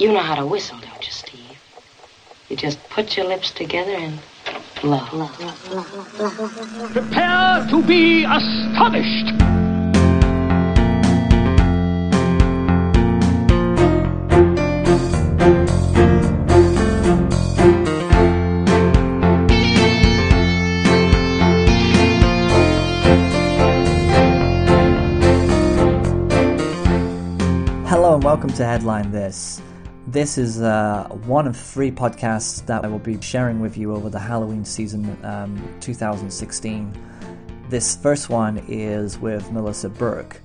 You know how to whistle, don't you, Steve? You just put your lips together and blow. Prepare to be astonished. Hello and welcome to Headline This. This is uh, one of three podcasts that I will be sharing with you over the Halloween season um, 2016. This first one is with Melissa Burke,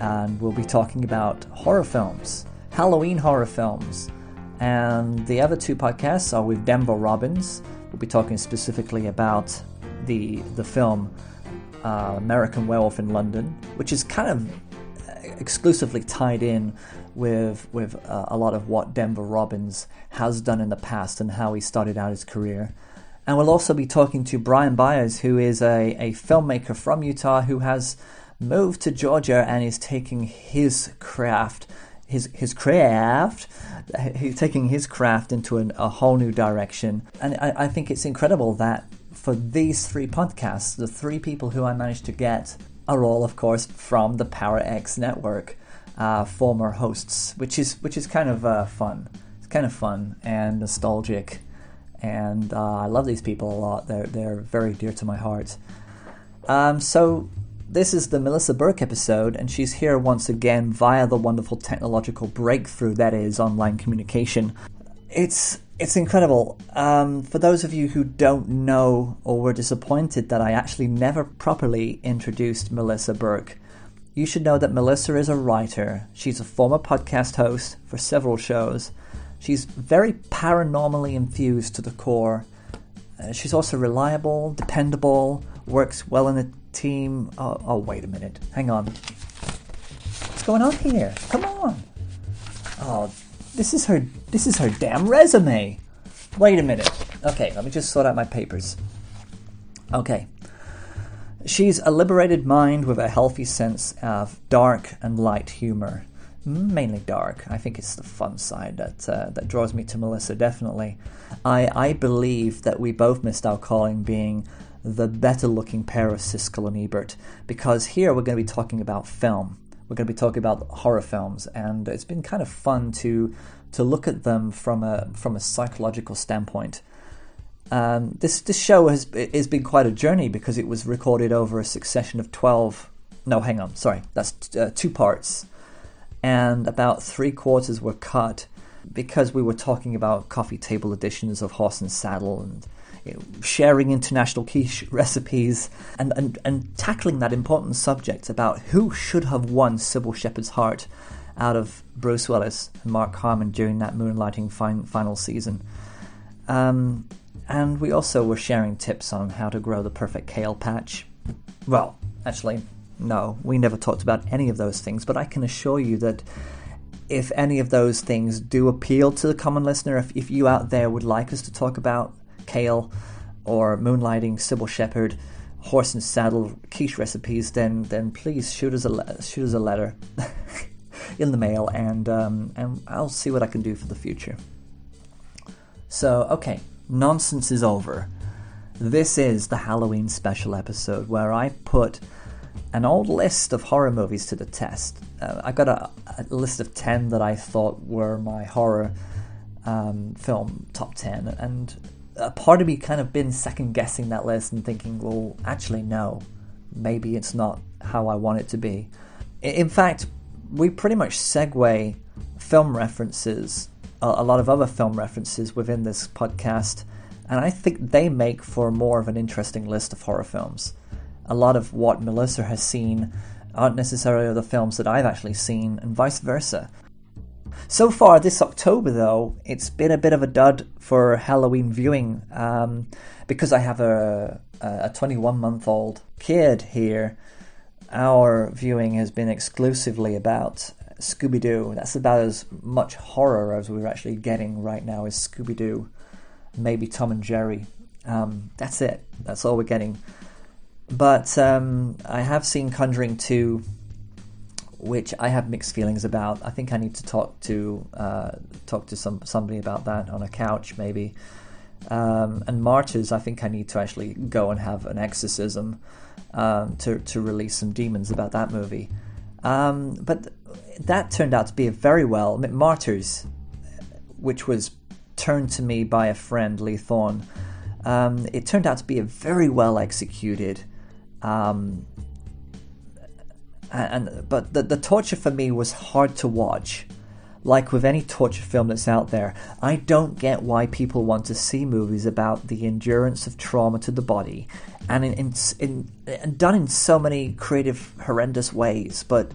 and we'll be talking about horror films, Halloween horror films. And the other two podcasts are with Denver Robbins. We'll be talking specifically about the the film uh, American Werewolf in London, which is kind of exclusively tied in with with uh, a lot of what Denver Robbins has done in the past and how he started out his career. And we'll also be talking to Brian Byers, who is a, a filmmaker from Utah who has moved to Georgia and is taking his craft, his his craft, he's taking his craft into an, a whole new direction. And I, I think it's incredible that for these three podcasts, the three people who I managed to get are all, of course, from the Power X network, uh, former hosts, which is which is kind of uh, fun. It's kind of fun and nostalgic, and uh, I love these people a lot. They're they're very dear to my heart. Um, so this is the Melissa Burke episode, and she's here once again via the wonderful technological breakthrough that is online communication. It's it's incredible. Um, for those of you who don't know or were disappointed that I actually never properly introduced Melissa Burke, you should know that Melissa is a writer. She's a former podcast host for several shows. She's very paranormally infused to the core. Uh, she's also reliable, dependable, works well in a team. Oh, oh, wait a minute. Hang on. What's going on here? Come on. Oh, this is her this is her damn resume. Wait a minute. Okay, let me just sort out my papers. Okay. She's a liberated mind with a healthy sense of dark and light humor. Mainly dark. I think it's the fun side that uh, that draws me to Melissa. Definitely, I I believe that we both missed our calling being the better looking pair of Siskel and Ebert because here we're going to be talking about film we're going to be talking about horror films, and it's been kind of fun to to look at them from a from a psychological standpoint. Um, this this show has has been quite a journey because it was recorded over a succession of twelve. No, hang on, sorry, that's uh, two parts, and about three quarters were cut because we were talking about coffee table editions of Horse and Saddle and you know, sharing international quiche recipes and, and, and tackling that important subject about who should have won Cybill Shepherd's heart out of Bruce Willis and Mark Harmon during that moonlighting fin- final season. Um, and we also were sharing tips on how to grow the perfect kale patch. Well, actually, no, we never talked about any of those things, but I can assure you that if any of those things do appeal to the common listener, if, if you out there would like us to talk about kale or moonlighting, Cybill Shepherd, horse and saddle quiche recipes, then then please shoot us a le- shoot us a letter in the mail, and um, and I'll see what I can do for the future. So okay, nonsense is over. This is the Halloween special episode where I put an old list of horror movies to the test. Uh, I got a, a, list of 10 that I thought were my horror um, film top 10, and a part of me kind of been second guessing that list and thinking, well, actually, no, maybe it's not how I want it to be. In fact, we pretty much segue film references, a lot of other film references within this podcast, and I think they make for more of an interesting list of horror films. A lot of what Melissa has seen aren't necessarily the films that I've actually seen, and vice versa. So far this October, though, it's been a bit of a dud for Halloween viewing um, because I have a a 21 month old kid here. Our viewing has been exclusively about Scooby Doo. That's about as much horror as we're actually getting right now. Is Scooby Doo, maybe Tom and Jerry. Um, that's it. That's all we're getting. But um, I have seen Conjuring 2 which I have mixed feelings about. I think I need to talk to uh, talk to some somebody about that on a couch, maybe. Um, and Martyrs, I think I need to actually go and have an exorcism um, to to release some demons about that movie. Um, but that turned out to be a very well Martyrs, which was turned to me by a friend, Lee Thorne. Um, it turned out to be a very well executed. Um, and but the, the torture for me was hard to watch like with any torture film that's out there, I don't get why people want to see movies about the endurance of trauma to the body, and in, in, in, in, done in so many creative, horrendous ways. But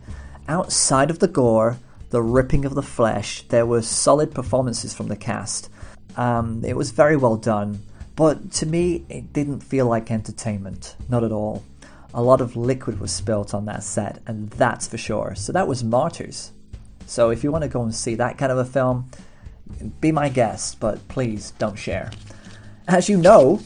outside of the gore, the ripping of the flesh, there were solid performances from the cast. Um, it was very well done, but to me, it didn't feel like entertainment, not at all. A lot of liquid was spilt on that set, and that's for sure. So that was Martyrs. So if you want to go and see that kind of a film, be my guest, but please don't share. As you know,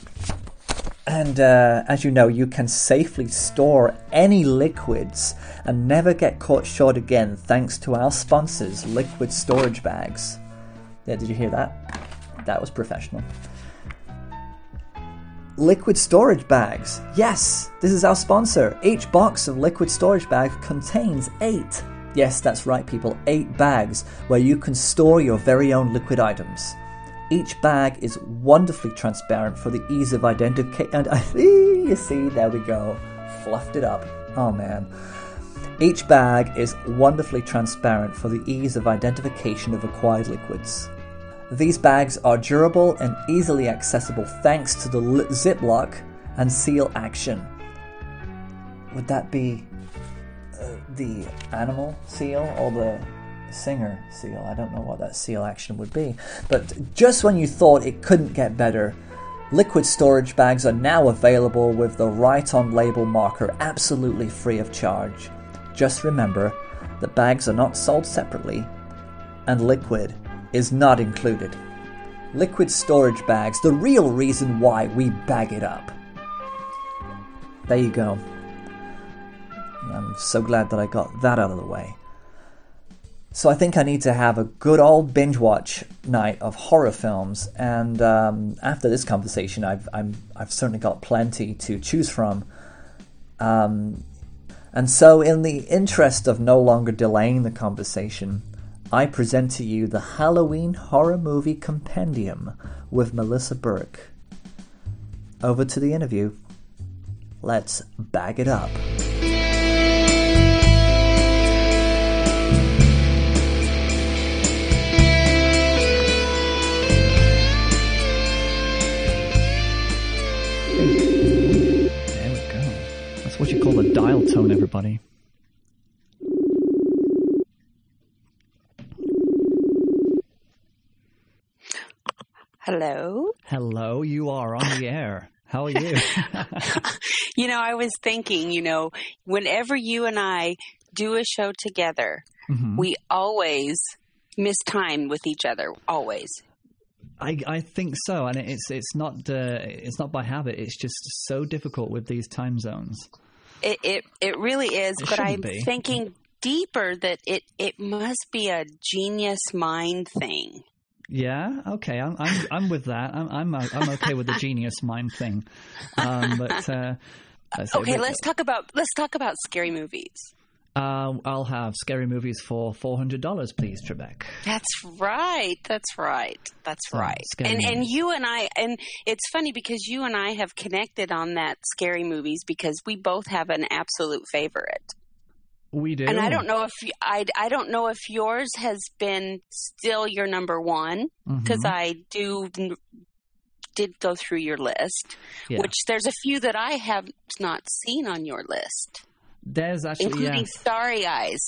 and uh, as you know, you can safely store any liquids and never get caught short again thanks to our sponsors, Liquid Storage Bags. Yeah, did you hear that? That was professional. Liquid storage bags. Yes, this is our sponsor. Each box of liquid storage bag contains eight Yes, that's right, people, eight bags where you can store your very own liquid items. Each bag is wonderfully transparent for the ease of identification. And you see, there we go, fluffed it up. Oh man. Each bag is wonderfully transparent for the ease of identification of acquired liquids. These bags are durable and easily accessible thanks to the ziplock and seal action. Would that be uh, the animal seal or the singer seal. I don't know what that seal action would be. But just when you thought it couldn't get better, liquid storage bags are now available with the right on label marker absolutely free of charge. Just remember that bags are not sold separately and liquid is not included. Liquid storage bags, the real reason why we bag it up. There you go. I'm so glad that I got that out of the way. So I think I need to have a good old binge watch night of horror films, and um, after this conversation, I've i have certainly got plenty to choose from. Um, and so, in the interest of no longer delaying the conversation, I present to you the Halloween Horror Movie Compendium with Melissa Burke. Over to the interview. Let's bag it up. That's what you call a dial tone, everybody. Hello. Hello, you are on the air. How are you? you know, I was thinking, you know, whenever you and I do a show together, mm-hmm. we always miss time with each other. Always. I, I think so, and it's it's not uh, it's not by habit. It's just so difficult with these time zones. It it, it really is, it but I'm be. thinking deeper that it it must be a genius mind thing. Yeah, okay, I'm I'm, I'm with that. I'm I'm I'm okay with the genius mind thing. Um, but uh, okay, let's talk about let's talk about scary movies. Uh, I'll have scary movies for four hundred dollars, please, Trebek. That's right. That's right. That's right. And movies. and you and I and it's funny because you and I have connected on that scary movies because we both have an absolute favorite. We do. And I don't know if I I don't know if yours has been still your number one because mm-hmm. I do did go through your list, yeah. which there's a few that I have not seen on your list. There's actually including yeah. Starry Eyes.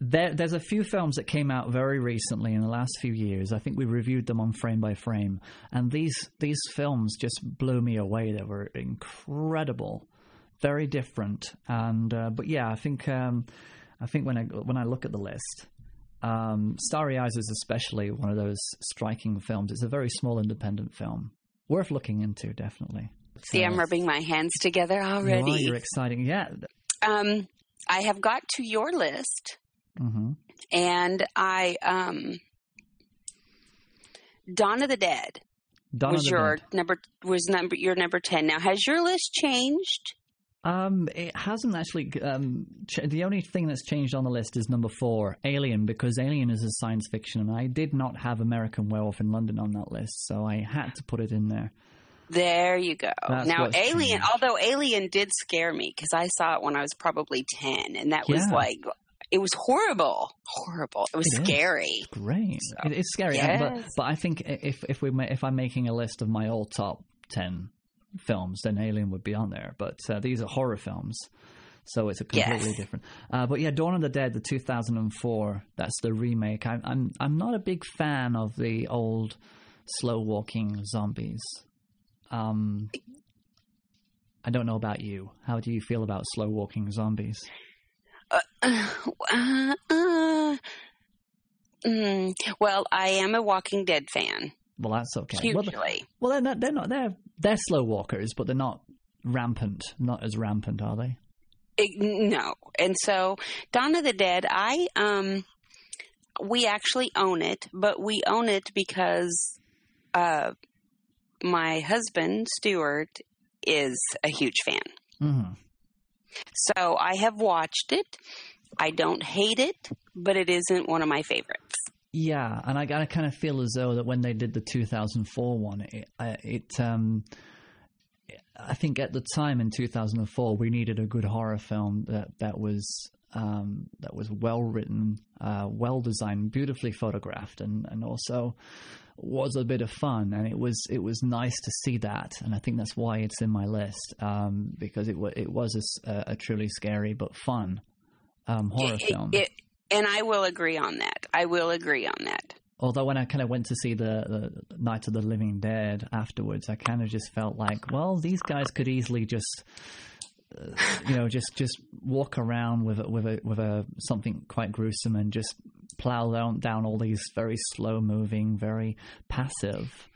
There, there's a few films that came out very recently in the last few years. I think we reviewed them on frame by frame, and these these films just blew me away. They were incredible, very different, and uh, but yeah, I think um, I think when I when I look at the list, um, Starry Eyes is especially one of those striking films. It's a very small independent film, worth looking into, definitely. See, I'm rubbing my hands together already. You are, you're exciting. Yeah, um, I have got to your list, mm-hmm. and I um, Dawn of the Dead Dawn was your Dead. number was number your number ten. Now, has your list changed? Um, it hasn't actually. Um, ch- the only thing that's changed on the list is number four, Alien, because Alien is a science fiction, and I did not have American Werewolf in London on that list, so I had to put it in there. There you go. That's now, Alien, although Alien did scare me because I saw it when I was probably 10, and that was like, it was horrible. Horrible. It was It scary. Great, it, it's scary, uh, but Yes. but I think if if we if I'm making a list of my all top ten films, then Alien would be on there. But uh, these are horror films, so it's a completely Yes. different. Uh, but yeah, Dawn of the Dead, the 2004, that's the remake. I'm I'm I'm not a big fan of the old slow walking zombies. Um, I don't know about you. How do you feel about slow walking zombies? Uh, uh, uh, mm, well, I am a Walking Dead fan. Well, that's okay. Well, Hugely. Well, they're not. They're not. They're they're slow walkers, but they're not rampant. Not as rampant, are they? It- no. And so, Dawn of the Dead, I, um, we actually own it, but we own it because, uh, my husband, Stuart, is a huge fan. hmm So I have watched it. I don't hate it, but it isn't one of my favorites. Yeah, and I, I kind of feel as though that when they did the 2004 one, it, it um, I think at the time in 2004 we needed a good horror film that that was um, that was well written, uh, well designed, beautifully photographed, and, and also was a bit of fun. And it was it was nice to see that, and I think that's why it's in my list um, because it it was a truly scary but fun um, horror It- film. it- and I will agree on that. I will agree on that. Although when I kind of went to see the, the Night of the Living Dead afterwards, I kind of just felt like, well, these guys could easily just, uh, you know, just just walk around with a, with a with a something quite gruesome and just plow down down all these very slow moving, very passive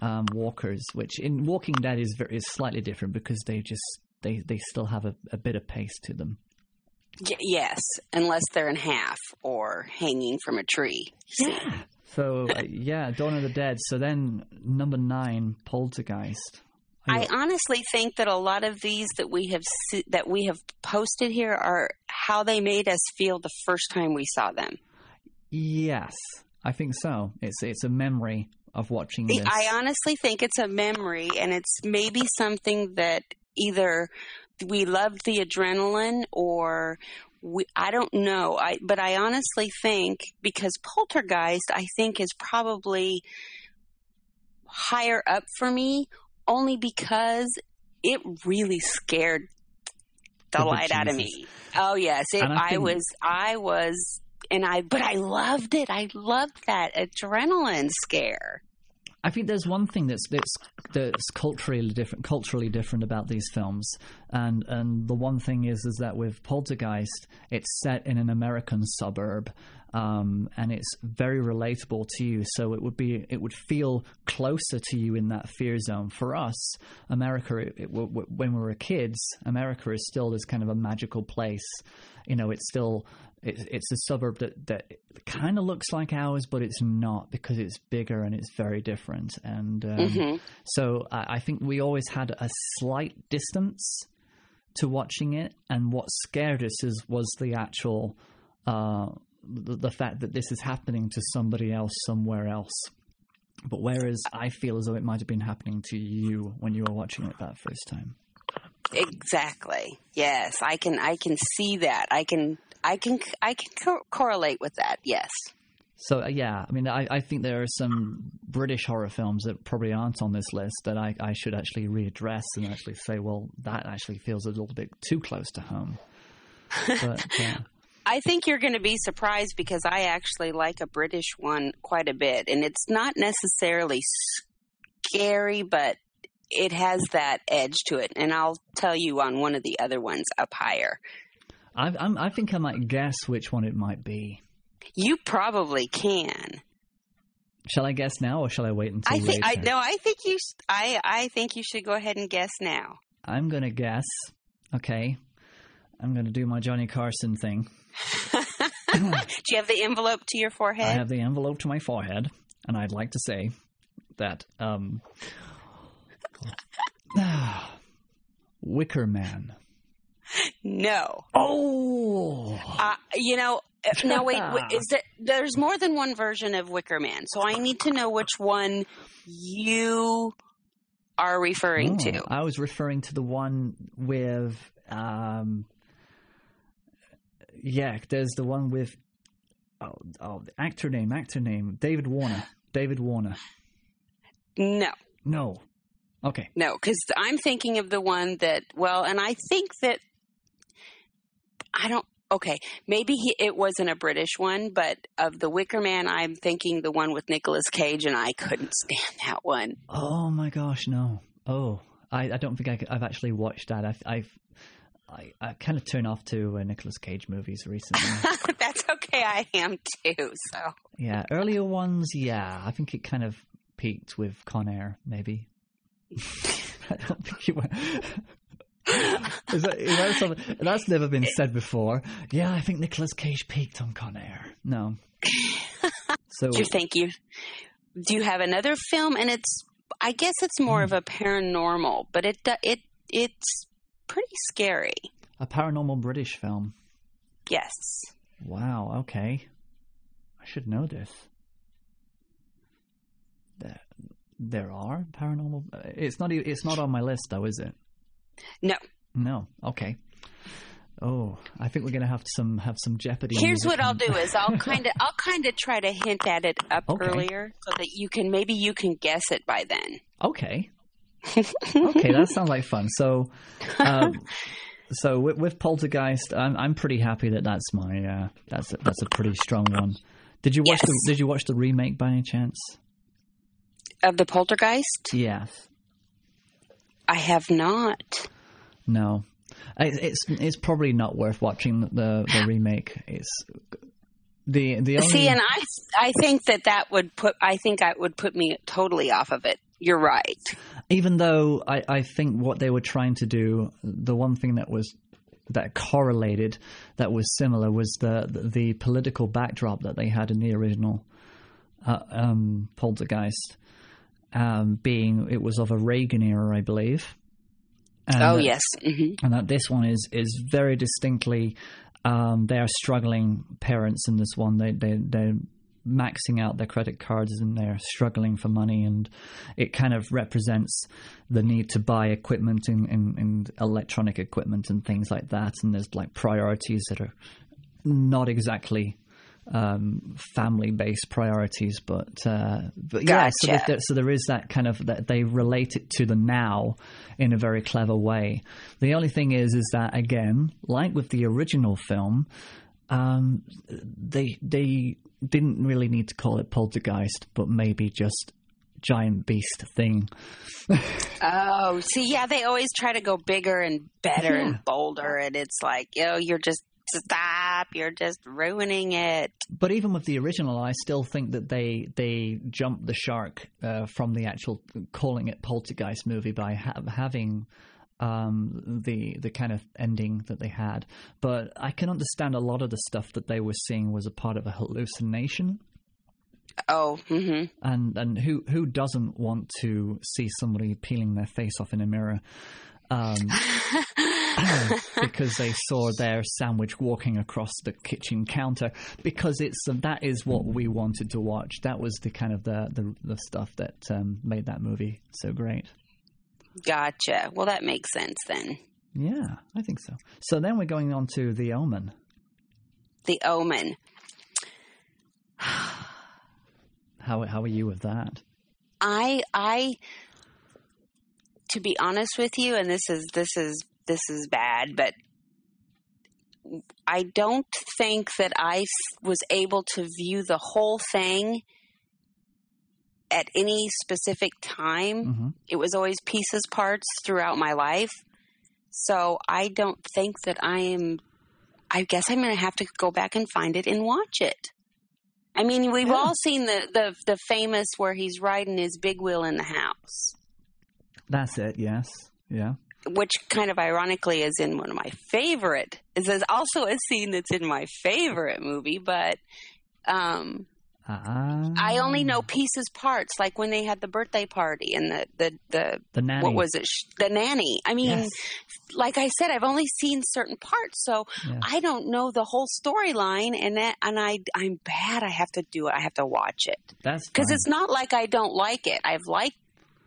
um, walkers. Which in Walking Dead is very, is slightly different because they just they they still have a, a bit of pace to them. Y- yes, unless they're in half or hanging from a tree. Yeah. So uh, yeah, Dawn of the Dead. So then number nine, Poltergeist. I honestly think that a lot of these that we have that we have posted here are how they made us feel the first time we saw them. Yes, I think so. It's it's a memory of watching this. I honestly think it's a memory, and it's maybe something that either we loved the adrenaline or we, I don't know. I but I honestly think because Poltergeist, I think is probably higher up for me, only because it really scared the light out of me. Oh yes, it, I was I was. And I, but I loved it. I loved that adrenaline scare. I think there's one thing that's that's that's culturally different culturally different about these films, and and the one thing is is that with Poltergeist, it's set in an American suburb, um, and it's very relatable to you. So it would be it would feel closer to you in that fear zone. For us, America, it, it, when we were kids, America is still this kind of a magical place. You know, it's still it's it's a suburb that that kind of looks like ours, but it's not because it's bigger and it's very different. And um, Mm-hmm. so I, I think we always had a slight distance to watching it, and what scared us is was the actual uh, the, the fact that this is happening to somebody else somewhere else. But whereas I feel as though it might have been happening to you when you were watching it that first time. Exactly. Yes, I can. I can see that. I can. I can. I can co- correlate with that. Yes. So uh, yeah, I mean, I, I think there are some British horror films that probably aren't on this list that I, I should actually readdress and actually say, well, that actually feels a little bit too close to home. But uh, I think you're going to be surprised because I actually like a British one quite a bit, and it's not necessarily scary, but it has that edge to it. And I'll tell you on one of the other ones up higher. I, I'm, I think I might guess which one it might be. You probably can. Shall I guess now, or shall I wait until I think. I later? no. I think you. I. I think you should go ahead and guess now. I'm gonna guess. Okay. I'm going to do my Johnny Carson thing. do you have the envelope to your forehead? I have the envelope to my forehead, and I'd like to say that um, Wicker Man. No. Oh. Uh, you know, uh, now wait, is there? There's more than one version of Wicker Man, so I need to know which one you are referring oh, to. I was referring to the one with, um, yeah, there's the one with, oh, oh, actor name, actor name, David Warner, David Warner. No. No. Okay. No, because I'm thinking of the one that, well, and I think that I don't. Okay, maybe he, it wasn't a British one, but of the Wicker Man, I'm thinking the one with Nicolas Cage, and I couldn't stand that one. Oh my gosh, no! Oh, I, I don't think I, have actually watched that. I've, I've I, I kind of turn off to uh, Nicolas Cage movies recently. That's okay. I am too. So yeah, earlier ones, yeah, I think it kind of peaked with Con Air, maybe. I don't think you went. is that, something that's never been said before? Yeah, I think Nicolas Cage peaked on Con Air. No. So thank you. Do you have another film? And it's I guess it's more of a paranormal, but it it it's pretty scary. A paranormal British film. Yes. Wow. Okay. I should know this. There, there are paranormal. Uh, it's not. It's not on my list, though, is it? No. No. Okay. Oh, I think we're going to have some have some Jeopardy. Here's what I'll do: is I'll kind of I'll kind of try to hint at it up okay. earlier so that you can maybe you can guess it by then. Okay. Okay, that sounds like fun. So, um, so with, with, Poltergeist, I'm I'm pretty happy that that's my uh, that's a, that's a pretty strong one. Did you watch yes. the Did you watch the remake by any chance? Of the Poltergeist? Yes. I have not. No, it's it's probably not worth watching the the remake. It's the the only... see, and I I think that that would put I think I would put me totally off of it. You're right. Even though I I think what they were trying to do, the one thing that was that correlated that was similar was the the, political backdrop that they had in the original uh, um, Poltergeist um, being it was of a Reagan era, I believe. And oh yes, mm-hmm. and that this one is is very distinctly um, they are struggling parents in this one. They they they're maxing out their credit cards and they're struggling for money, and it kind of represents the need to buy equipment and, and, and electronic equipment and things like that. And there's like priorities that are not exactly um, family-based priorities, but uh, but yeah, so, there, so there is that kind of that they relate it to the now in a very clever way. The only thing is, is that again, like with the original film, um, they they didn't really need to call it poltergeist, but maybe just giant beast thing. oh, see, yeah, they always try to go bigger and better yeah. and bolder, and it's like, yo, you're just stop you're just ruining it but even with the original i still think that they they jumped the shark uh, from the actual calling it poltergeist movie by ha- having um, the the kind of ending that they had but i can understand a lot of the stuff that they were seeing was a part of a hallucination Oh, mm-hmm. and and who who doesn't want to see somebody peeling their face off in a mirror? Um, because they saw their sandwich walking across the kitchen counter because it's that is what we wanted to watch. That was the kind of the the, the stuff that um, made that movie so great. Gotcha. Well, that makes sense then. Yeah, I think so. So then we're going on to The Omen. The Omen. how how are you with that? I I to be honest with you, and this is this is this is bad, but I don't think that I was able to view the whole thing at any specific time. Mm-hmm. It was always pieces, parts throughout my life. So I don't think that I am. I guess I'm going to have to go back and find it and watch it. I mean, we've yeah. all seen the, the the famous where he's riding his big wheel in the house. That's it. Yes. Yeah. which kind of ironically is in one of my favorite is also a scene that's in my favorite movie, but um, uh, I only know pieces parts, like when they had the birthday party and the the the, the nanny. what was it? The nanny. I mean, yes. like I said, I've only seen certain parts, so yeah. I don't know the whole storyline. And that, and I I'm bad. I have to do it. I have to watch it. That's because it's not like I don't like it. I've liked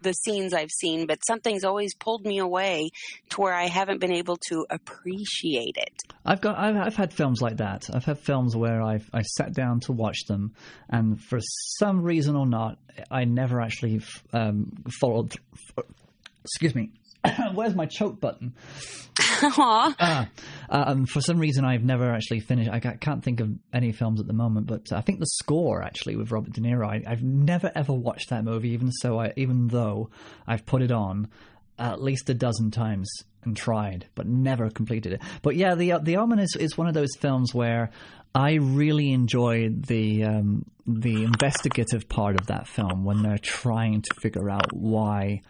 the scenes I've seen, but something's always pulled me away to where I haven't been able to appreciate it. I've got I've, I've had films like that. I've had films where I've I sat down to watch them, and for some reason or not, I never actually um, followed. Excuse me. Where's my choke button? Aww. Uh, um, for some reason, I've never actually finished. I can't think of any films at the moment, but I think the score actually with Robert De Niro. I, have never ever watched that movie, even so. I, even though I've put it on at least a dozen times and tried, but never completed it. But yeah, the the Omen is, is one of those films where I really enjoy the um, the investigative part of that film when they're trying to figure out why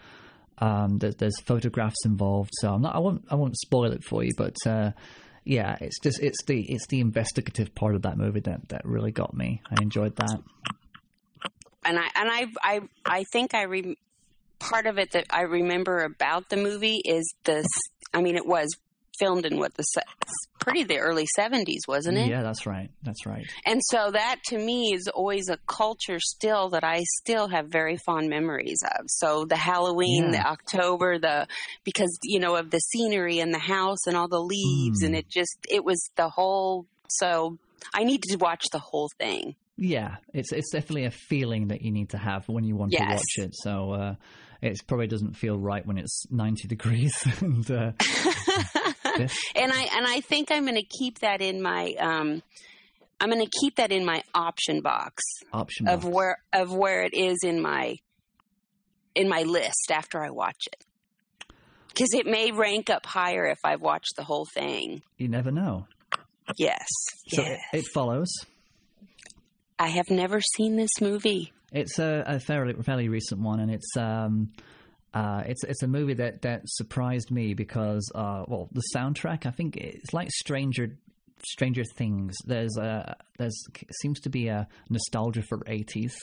um, there, there's photographs involved, so not. I won't. I won't spoil it for you, but uh, yeah, it's just it's the it's the investigative part of that movie that that really got me. I enjoyed that. And I and I I I think I re- part of it that I remember about the movie is this. I mean, it was filmed in what the pretty the early 70s wasn't it yeah that's right that's right and so that to me is always a culture still that i still have very fond memories of so the halloween yeah. the october the because you know of the scenery and the house and all the leaves mm. and it just it was the whole so i needed to watch the whole thing yeah it's it's definitely a feeling that you need to have when you want yes. to watch it so uh it probably doesn't feel right when it's 90 degrees and uh, and I and I think I'm going to keep that in my um, I'm going to keep that in my option box option of box. where of where it is in my in my list after I watch it because it may rank up higher if I've watched the whole thing. You never know. Yes. So yes. It, it follows. I have never seen this movie. It's a, a fairly fairly recent one, and it's um, uh, it's it's a movie that that surprised me because uh, well the soundtrack I think it's like Stranger Stranger Things. There's a there's seems to be a nostalgia for eighties.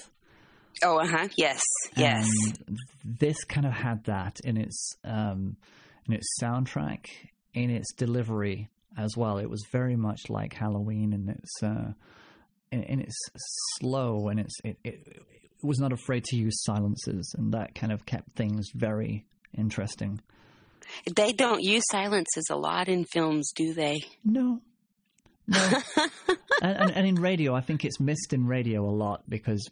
Oh, uh huh. Yes, yes. And this kind of had that in its um, in its soundtrack, in its delivery as well. It was very much like Halloween, and it's uh, in, in its slow and it's it, it was not afraid to use silences, and that kind of kept things very interesting. They don't use silences a lot in films, do they? No. No. and, and, and, in radio, I think it's missed in radio a lot because.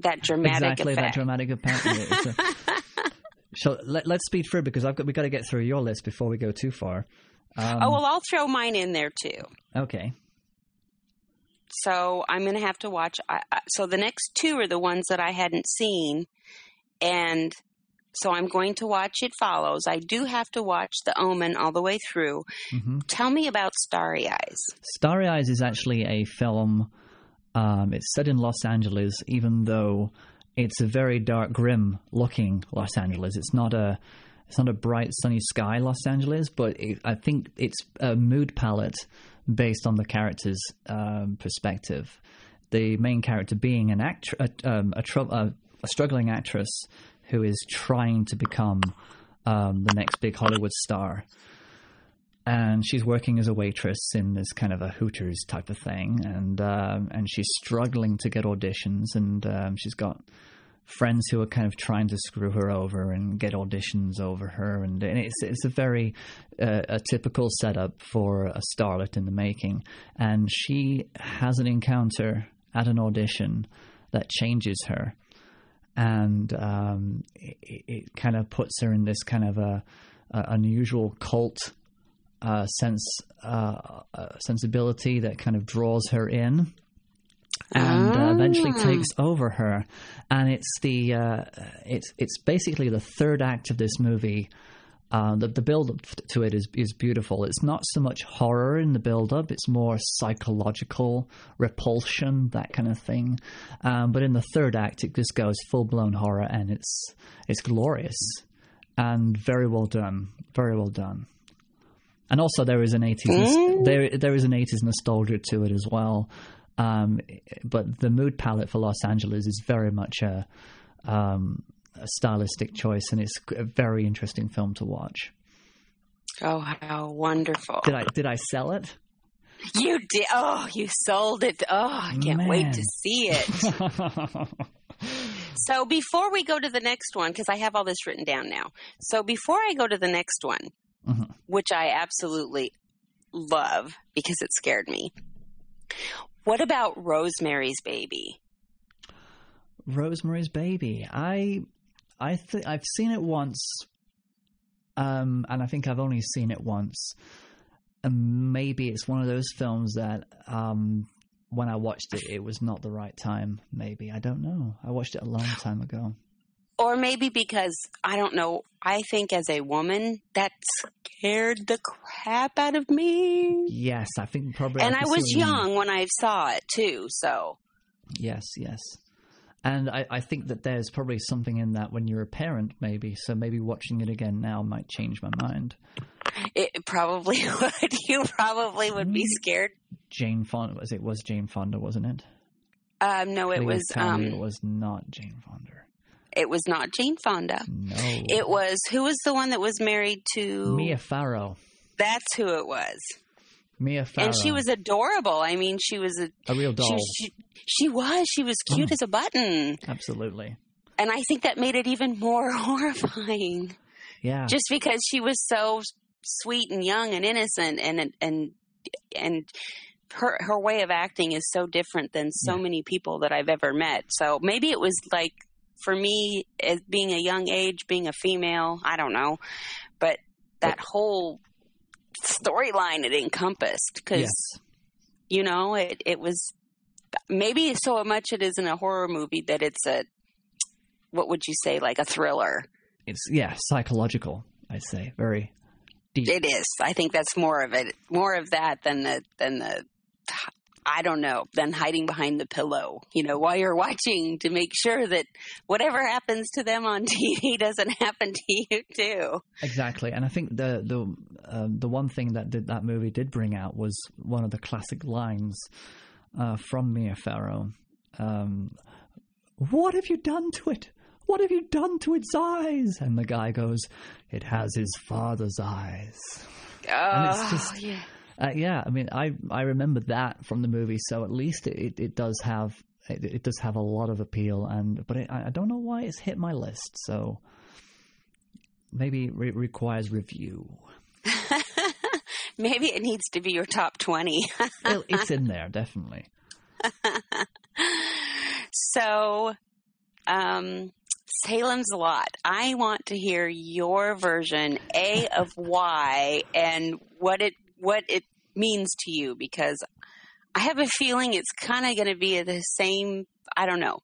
That dramatic exactly effect. that dramatic effect. so let, us speed through because I've got, we've got to get through your list before we go too far. Um, oh well, I'll throw mine in there too. Okay. So I'm going to have to watch. I, I, so the next two are the ones that I hadn't seen, and so I'm going to watch It Follows. I do have to watch The Omen all the way through. Mm-hmm. Tell me about Starry Eyes. Starry Eyes is actually a film. Um, it's set in Los Angeles, even though it's a very dark, grim looking Los Angeles. It's not a it's not a bright, sunny sky Los Angeles, but it, I think it's a mood palette based on the character's um, perspective. The main character being an act, a, um, a, tr- a, a, struggling actress who is trying to become um, the next big Hollywood star. And she's working as a waitress in this kind of a Hooters type of thing, and um, and she's struggling to get auditions, and um, she's got friends who are kind of trying to screw her over and get auditions over her, and, and it's it's a very uh, a typical setup for a starlet in the making. And she has an encounter at an audition that changes her, and um, it, it, kind of puts her in this kind of a, a unusual cult. Uh, sense uh, uh sensibility that kind of draws her in, and uh, eventually ah. takes over her. And it's the uh, it's it's basically the third act of this movie. Uh, the, the build up to it is is beautiful. It's not so much horror in the build up; it's more psychological repulsion, that kind of thing. Um, but in the third act, it just goes full blown horror, and it's it's glorious. and very well done. Very well done. And also, there is an eighties mm. there there is an eighties nostalgia to it as well. Um, but the mood palette for Los Angeles is very much a, um, a stylistic choice, and it's a very interesting film to watch. Oh, how wonderful! Did I did I sell it? You did. Oh, you sold it. Oh, I can't Man. wait to see it. so before we go to the next one, because I have all this written down now. So before I go to the next one, mm-hmm. which I absolutely love because it scared me. What about Rosemary's Baby? Rosemary's Baby. I I th- I've seen it once, um, and I think I've only seen it once. And maybe it's one of those films that um, when I watched it, it was not the right time. Maybe I don't know. I watched it a long time ago. Or maybe because I don't know. I think as a woman, that scared the crap out of me. Yes, I think probably. And I, I was young when I saw it too. So. Yes, yes. And I, I, think that there's probably something in that when you're a parent, maybe. So maybe watching it again now might change my mind. It probably would. You probably would be mm. scared. Jane Fonda was it? Was Jane Fonda, wasn't it? Um, no, it was. Um, it was not Jane Fonda. It was not Jane Fonda. No. It was who was the one that was married to Mia Farrow. That's who it was. Mia Farrow. And she was adorable. I mean, she was a, a real doll. She, she, she was. She was cute mm. as a button. Absolutely. And I think that made it even more horrifying. Yeah. Just because she was so sweet and young and innocent and and and her her way of acting is so different than so yeah. many people that I've ever met. So maybe it was like for me as being a young age, being a female, I don't know, but that whole storyline it encompassed because yes. you know it it was maybe so much it isn't a horror movie that it's a what would you say like a thriller? It's yeah psychological i'd say very deep. It is. I think that's more of it more of that than the than the I don't know, than hiding behind the pillow, you know, while you're watching to make sure that whatever happens to them on TV doesn't happen to you too. Exactly, and I think the the um, the one thing that did, that movie did bring out was one of the classic lines uh, from Mia Farrow. Um, what have you done to it? What have you done to its eyes? And the guy goes, "It has his father's eyes." Oh, and it's just, yeah uh, yeah, I mean, I I remember that from the movie, so at least it, it, does have it, it, does have a lot of appeal, and but it, I don't know why it's hit my list, so maybe it requires review. maybe it needs to be your top twenty. it's in there, definitely. so, um, Salem's a Lot. I want to hear your version, A of why, and what it what it means to you because I have a feeling it's kind of going to be the same. I don't know.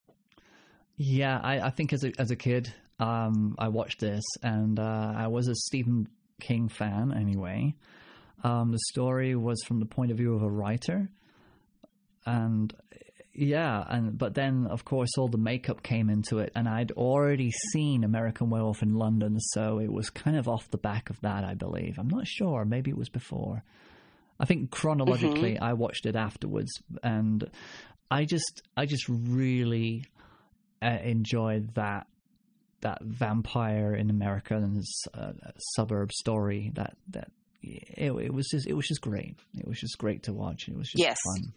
Yeah, I, I think as a as a kid, um, I watched this and uh, I was a Stephen King fan anyway. Um, the story was from the point of view of a writer, and yeah, and but then of course all the makeup came into it, and I'd already seen American Werewolf in London, so it was kind of off the back of that, I believe. I'm not sure, maybe it was before. I think chronologically, mm-hmm. I watched it afterwards, and I just, I just really uh, enjoyed that that vampire in America and uh, suburb story. That that it, it, was just, it was just great. It was just great to watch. It was just yes. fun.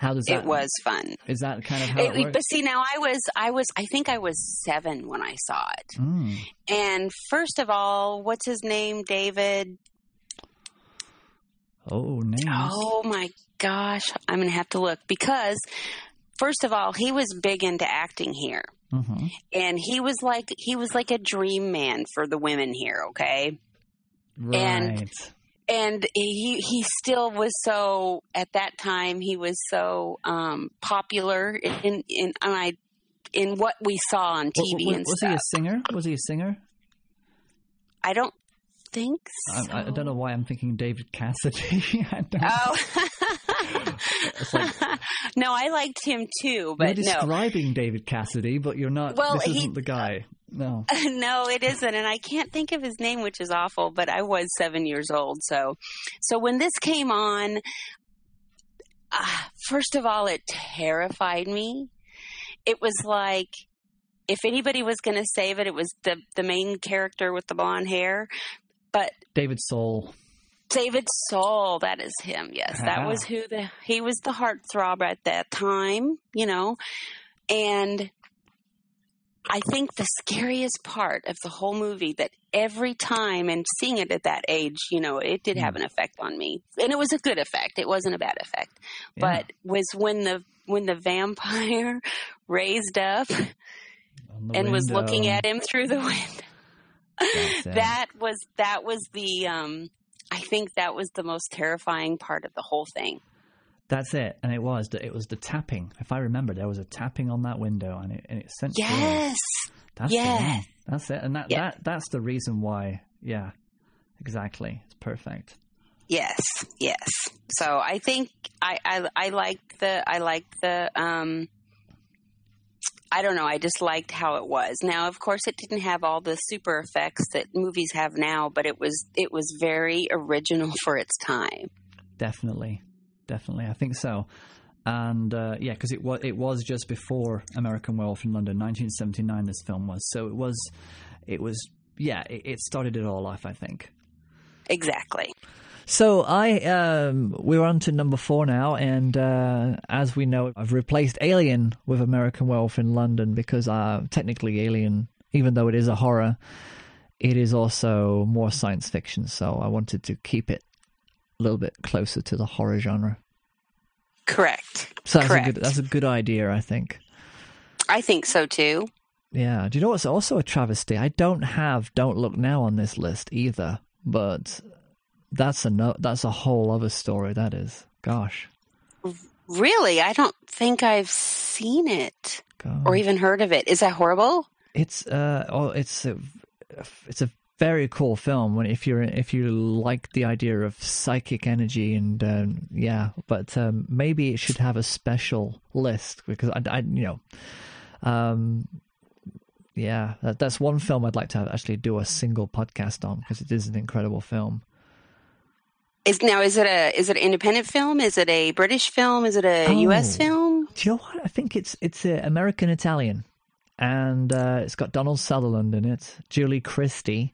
How does that? It was fun. Is that kind of how it, it But see, now I was, I was, I think I was seven when I saw it. Mm. And first of all, what's his name? David. Oh, names. Oh my gosh, I'm gonna have to look because first of all, he was big into acting here. Mm-hmm. And he was like he was like a dream man for the women here, okay? Right. And and he he still was so at that time he was so um, popular in in and I in what we saw on TV was, and was he a singer? Was he a singer? I don't think so. I, I don't know why I'm thinking David Cassidy. oh. like, no, I liked him too, but you're describing no. David Cassidy, but you're not. Well, this isn't he, the guy. No. no, it isn't, and I can't think of his name, which is awful. But I was seven years old, so so when this came on, uh, first of all, it terrified me. It was like if anybody was going to save it, it was the the main character with the blonde hair. But David Soul. David Soul, that is him. Yes, that was who the he was the heartthrob at that time, you know. And I think the scariest part of the whole movie that every time and seeing it at that age, you know, it did have hmm. an effect on me. And it was a good effect. It wasn't a bad effect. Yeah. But was when the when the vampire raised up and window. was looking at him through the window. That was that was the um I think that was the most terrifying part of the whole thing. That's it, and it was it was the tapping. If I remember, there was a tapping on that window, and it and it sent. Yes. That's yeah. That's it, and that, yeah. that that's the reason why. Yeah, exactly. It's perfect. Yes, yes. So I think I I, I like the I like the um. I don't know. I just liked how it was. Now, of course, it didn't have all the super effects that movies have now, but it was it was very original for its time. Definitely, definitely. I think so. And uh, yeah, because it was it was just before American Werewolf in London, 1979. This film was so it was it was yeah it, it started it all off. I think exactly. So I um, we're on to number four now, and uh, as we know, I've replaced Alien with American Werewolf in London because uh, technically Alien, even though it is a horror, it is also more science fiction. So I wanted to keep it a little bit closer to the horror genre. Correct. So that's Correct. a good that's a good idea, I think. I think so too. Yeah. Do you know what's also a travesty? I don't have Don't Look Now on this list either, but that's a no, that's a whole other story. That is, gosh. Really, I don't think I've seen it or even heard of it. Is that horrible? It's uh, oh, it's a, it's a very cool film when if you're if you like the idea of psychic energy and um, yeah but um, maybe it should have a special list because I, I you know um, yeah that, that's one film I'd like to actually do a single podcast on because it is an incredible film is now is it a is it an independent film? Is it a British film? Is it a oh, US film? Do you know what? I think it's it's American Italian. And uh, it's got Donald Sutherland in it, Julie Christie,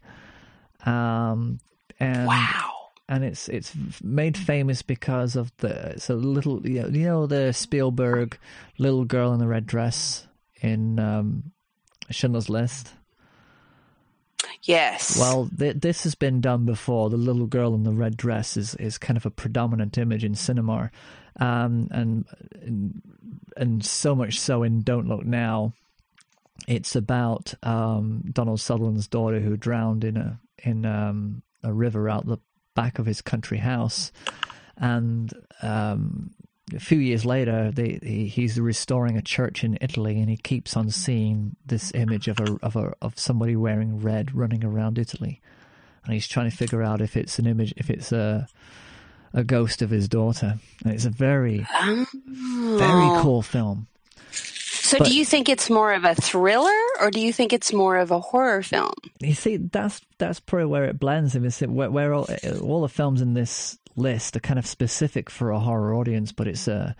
um, and wow. And it's it's made famous because of the it's a little you know, you know the Spielberg little girl in the red dress in um, Schindler's List. Yes. Well, th- this has been done before. The little girl in the red dress is, is kind of a predominant image in cinema, um, and and so much so in Don't Look Now. It's about um, Donald Sutherland's daughter who drowned in a in um, a river out the back of his country house, and um, a few years later, they, he, he's restoring a church in Italy, and he keeps on seeing this image of a of a of somebody wearing red running around Italy, and he's trying to figure out if it's an image, if it's a a ghost of his daughter. And it's a very oh. very cool film. So, but, do you think it's more of a thriller, or do you think it's more of a horror film? You see, that's that's probably where it blends. In where, where all, all the films in this list are kind of specific for a horror audience, but it's a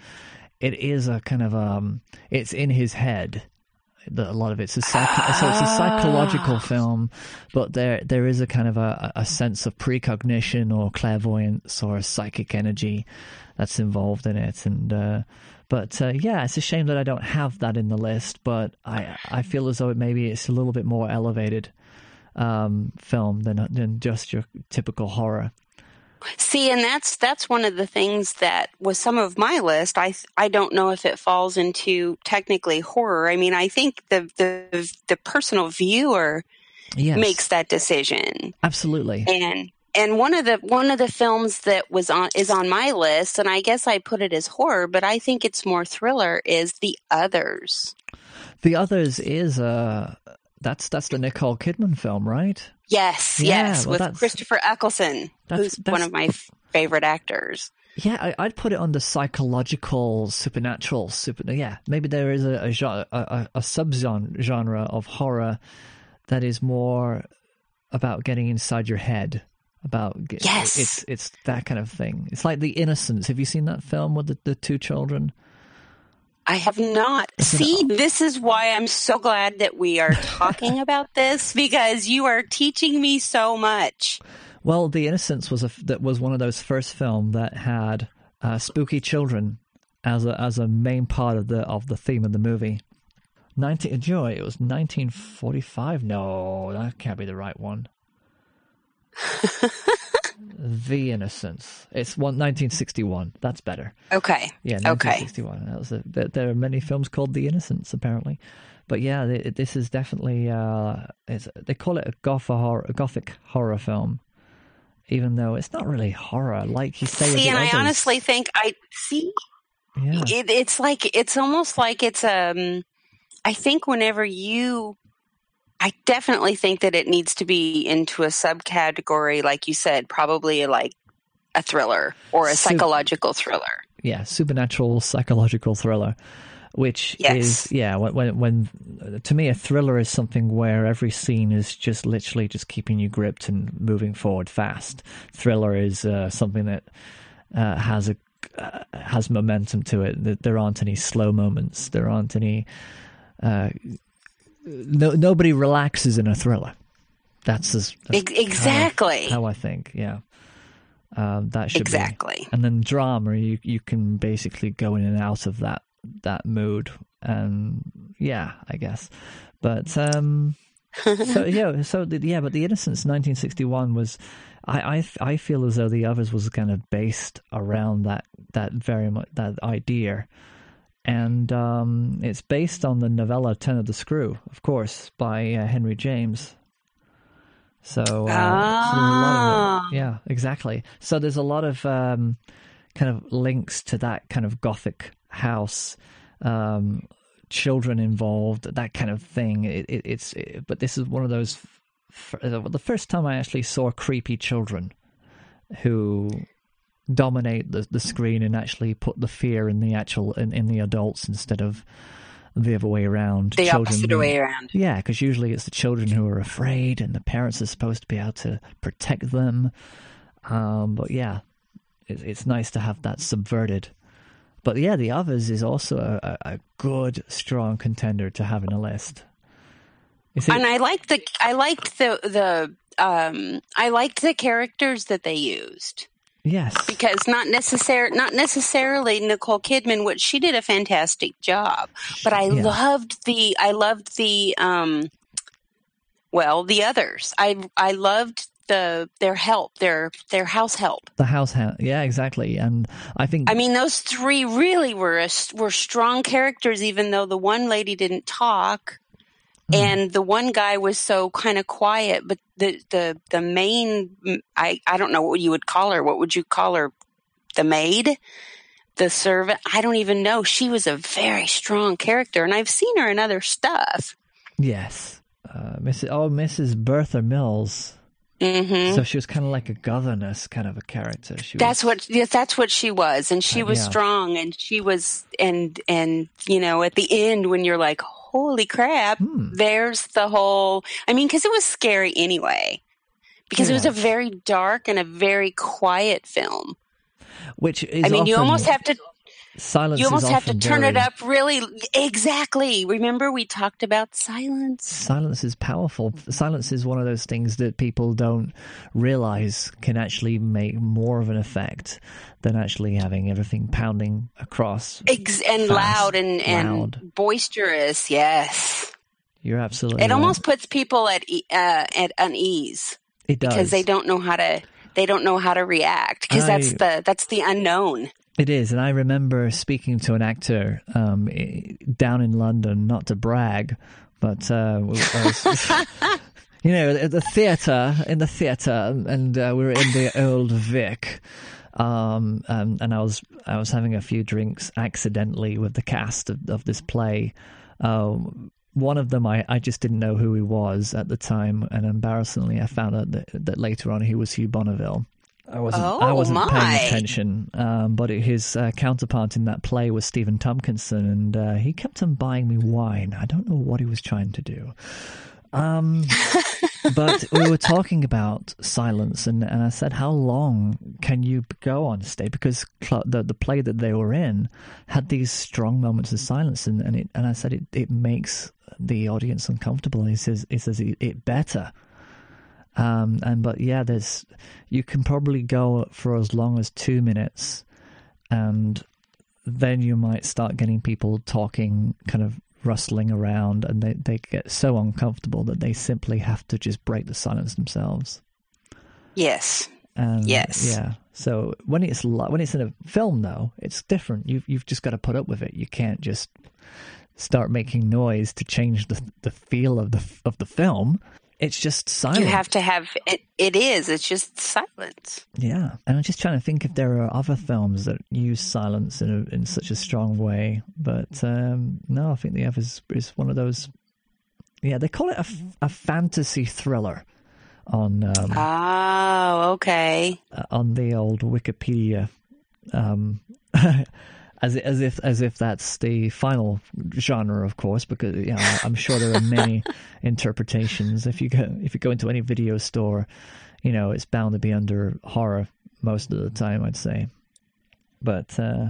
it is a kind of um it's in his head. A lot of it's a psych- ah. so it's a psychological film, but there there is a kind of a, a sense of precognition or clairvoyance or a psychic energy that's involved in it, and uh, but uh, yeah, it's a shame that I don't have that in the list. But I I feel as though it maybe it's a little bit more elevated um, film than than just your typical horror. See, and that's that's one of the things that with some of my list, I I don't know if it falls into technically horror. I mean, I think the the the personal viewer yes. makes that decision. Absolutely. And and one of the one of the films that was on is on my list, and I guess I put it as horror, but I think it's more thriller. Is The Others? The Others is uh that's that's the Nicole Kidman film, right? Yes, yeah, yes, well, with Christopher Eccleston, who's that's, one of my favorite actors. Yeah, I, would put it on the psychological, supernatural, super. Yeah, maybe there is a a, a, a, a subgenre of horror that is more about getting inside your head. About yes, it's it's that kind of thing. It's like The Innocents. Have you seen that film with the, the two children? I have not. See, this is why I'm so glad that we are talking about this because you are teaching me so much. Well, The Innocents was a that was one of those first film that had uh, spooky children as a as a main part of the of the theme of the movie. 19 Joy, it was 1945. No, that can't be the right one. the Innocents. It's one, 1961. That's better. Okay. Yeah, 1961. Okay. That was a, there are many films called The Innocents, apparently. But yeah, this is definitely, uh, they call it a gothic horror, a gothic horror film even though it's not really horror, like you say. See, and others. I honestly think I see. Yeah. It, it's like it's almost like it's um. I think whenever you, I definitely think that it needs to be into a subcategory, like you said, probably like a thriller or a psychological thriller. Yeah, supernatural psychological thriller which yes. is yeah when, when, when to me a thriller is something where every scene is just literally just keeping you gripped and moving forward fast thriller is uh, something that uh, has a uh, has momentum to it That there aren't any slow moments there aren't any uh, no, nobody relaxes in a thriller. That's, that's exactly. how, how, I think yeah. Um, that should exactly. Be. and then drama you you can basically go in and out of that that mood and yeah i guess. But um so yeah so the, yeah but the innocents 1961 was I, I i feel as though the others was kind of based around that that very much that idea and um, it's based on the novella Turn of the Screw, of course, by uh, Henry James. So, uh, ah. so of, yeah, exactly. So there's a lot of um, kind of links to that kind of gothic house, um, children involved, that kind of thing. It, it, it's it, but this is one of those. the first time I actually saw creepy children who dominate the, the screen and actually put the fear in the actual in, in the adults instead of the other way around. The children opposite way around. Yeah, because usually it's the children who are afraid, and the parents are supposed to be able to protect them. Um, but yeah, it, it's nice to have that subverted. But yeah, the others is also a, a good, strong contender to have in a list. And I liked the I liked the the um, I liked the characters that they used. Yes, because not necessar- not necessarily Nicole Kidman, which she did a fantastic job. But I yeah. loved the I loved the um, well the others. I I loved the their help, their their house help. The house help, yeah, exactly. And I think I mean those three really were a, were strong characters, even though the one lady didn't talk. And the one guy was so kind of quiet. But the the the main, I I don't know what you would call her. What would you call her? The maid, the servant. I don't even know. She was a very strong character, and I've seen her in other stuff. Yes, uh, Mrs. Oh, Mrs. Bertha Mills. Mm-hmm. So she was kind of like a governess kind of a character. She that's was, what yes, that's what she was, and she uh, was yeah. strong, and she was, and and you know, at the end when you're like, holy crap, hmm. there's the whole. I mean, because it was scary anyway, because yes. it was a very dark and a very quiet film. Which is, I mean, often, you almost have to silence. You almost have to turn very... it up really exactly. Remember, we talked about silence. Silence is powerful. Silence is one of those things that people don't realize can actually make more of an effect than actually having everything pounding across Ex- and fast, loud and loud. and boisterous. Yes, you're absolutely. It right. almost puts people at uh, at unease. It does because they don't know how to they don't know how to react because that's the that's the unknown. It is, and I remember speaking to an actor um, down in London, not to brag, but uh, was, you know, at the theatre, in the theatre, and uh, we were in the old Vic. Um, um, and I was I was having a few drinks accidentally with the cast of, of this play. Um, one of them I, I just didn't know who he was at the time, and embarrassingly, I found out that, that later on he was Hugh Bonneville. I wasn't. Oh, I wasn't my. paying attention. Um, but his uh, counterpart in that play was Stephen Tompkinson, and uh, he kept on buying me wine. I don't know what he was trying to do. Um, but we were talking about silence, and, and I said, how long can you go on stage? Because the the play that they were in had these strong moments of silence, and and, it, and I said it, it makes the audience uncomfortable. And he says, he says it, it better. Um, and but yeah, there's you can probably go for as long as two minutes, and then you might start getting people talking kind of rustling around and they, they get so uncomfortable that they simply have to just break the silence themselves. Yes. And yes. Yeah. So when it's when it's in a film though, it's different. You've you've just got to put up with it. You can't just start making noise to change the the feel of the of the film it's just silence. You have to have it. It is. It's just silence. Yeah, and I'm just trying to think if there are other films that use silence in a, in such a strong way, but um, no, I think the other is, is one of those. Yeah, they call it a, a fantasy thriller on. Um, oh, okay. Uh, on the old Wikipedia. Um, as as if as if that's the final genre, of course, because you know, I'm sure there are many interpretations. If you go if you go into any video store, you know it's bound to be under horror most of the time, I'd say. But uh,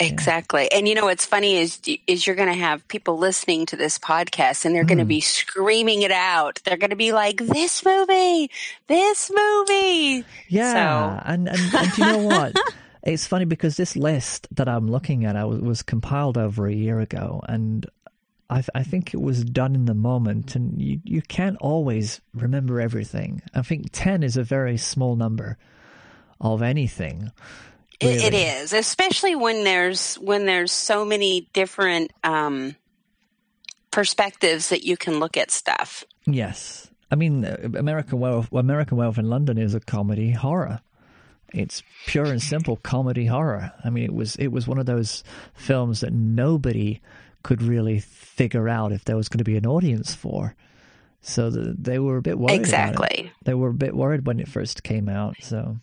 Exactly. And you know what's funny is is you're going to have people listening to this podcast and they're mm. going to be screaming it out. They're going to be like this movie, this movie. Yeah. So. And, and and you know what? It's funny because this list that I'm looking at I was, was compiled over a year ago, and I, I, think it was done in the moment, and you, you can't always remember everything. I think 10 is a very small number of anything. Really. It, it is, especially when there's when there's so many different um, perspectives that you can look at stuff. Yes, I mean American Wealth. American Werewolf in London is a comedy horror. It's pure and simple comedy horror. I mean, it was it was one of those films that nobody could really figure out if there was going to be an audience for. So the, they were a bit worried. Exactly. They were a bit worried when it first came out. So.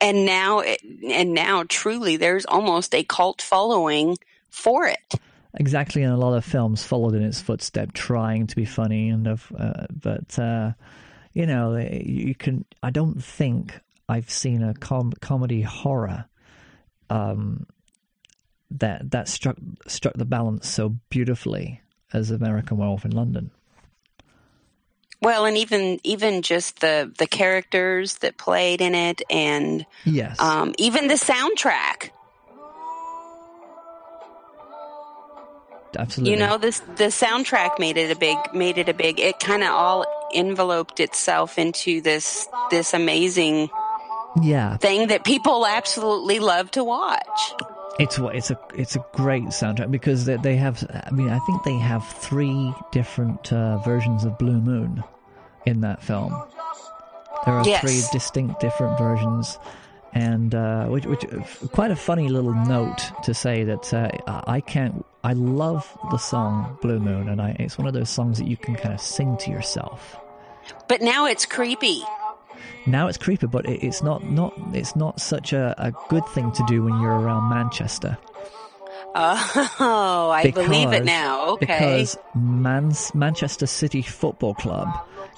And now, and now, truly, there's almost a cult following for it. Exactly, and a lot of films followed in its footsteps, trying to be funny, and of, uh, but uh, you know, you can. I don't think I've seen a com- comedy horror um, that that struck struck the balance so beautifully as American Werewolf in London. Well, and even even just the the characters that played in it, and yes, um, even the soundtrack. Absolutely. You know, this the soundtrack made it a big made it a big. It kind of all enveloped itself into this this amazing yeah thing that people absolutely love to watch. It's it's a it's a great soundtrack because they, they have. I mean, I think they have three different uh, versions of Blue Moon in that film. There are yes. three distinct different versions, and uh, which, which quite a funny little note to say that uh, I can't. I love the song Blue Moon, and I, it's one of those songs that you can kind of sing to yourself. But now it's creepy now it's creepy, but it, it's not not it's not such a, a good thing to do when you're around Manchester. Oh, I because, believe it now. Okay. Because Manchester City Football Club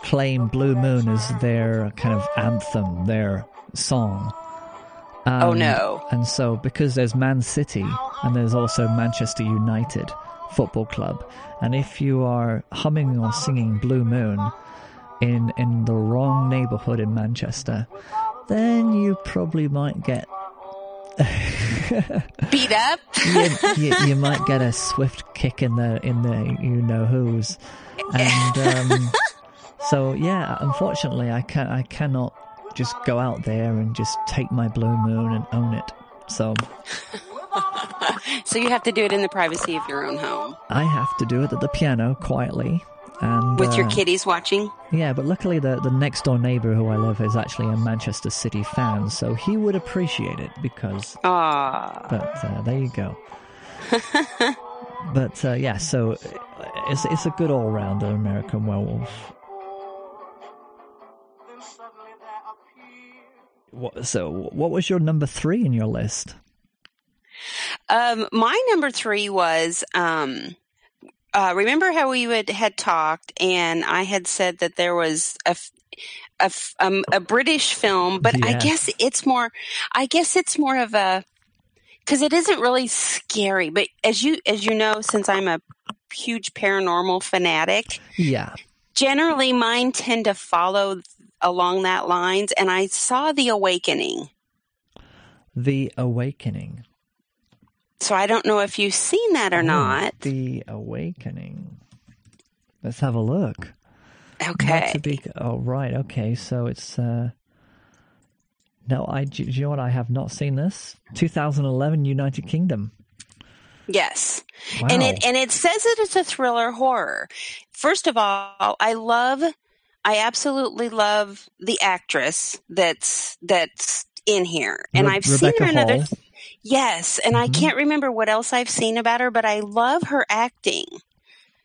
claim Blue Moon as their kind of anthem, their song. Um, oh no! And so, because there's Man City and there's also Manchester United Football Club, and if you are humming or singing Blue Moon, in in the wrong neighborhood in Manchester, then you probably might get beat up. you, you, you, might get a swift kick in the in the you know who's, and um, so yeah. Unfortunately, I can I cannot just go out there and just take my blue moon and own it. So. so you have to do it in the privacy of your own home. I have to do it at the piano quietly and, With your uh, kiddies watching? Yeah, but luckily the, the next door neighbour who I live is actually a Manchester City fan, so he would appreciate it because. Ah. But uh, there you go. but uh, yeah, so it's it's a good all rounder American Werewolf. What, so, what was your number three in your list? Um, my number three was um, uh, remember how we would, had talked, and I had said that there was a a, um, a British film, but I guess it's more. I guess it's more of a because it isn't really scary. But as you as you know, since I'm a huge paranormal fanatic, yeah, generally mine tend to follow along that lines. And I saw The Awakening. The Awakening. So I don't know if you've seen that or oh, not. The Awakening. Let's have a look. Okay. Be, oh right. Okay. So it's. uh No, I. Do you know what? I have not seen this. 2011 United Kingdom. Yes. Wow. And it and it says that it's a thriller horror. First of all, I love I absolutely love the actress that's that's in here. And Re- I've Rebecca seen her in other Yes, and mm-hmm. I can't remember what else I've seen about her, but I love her acting.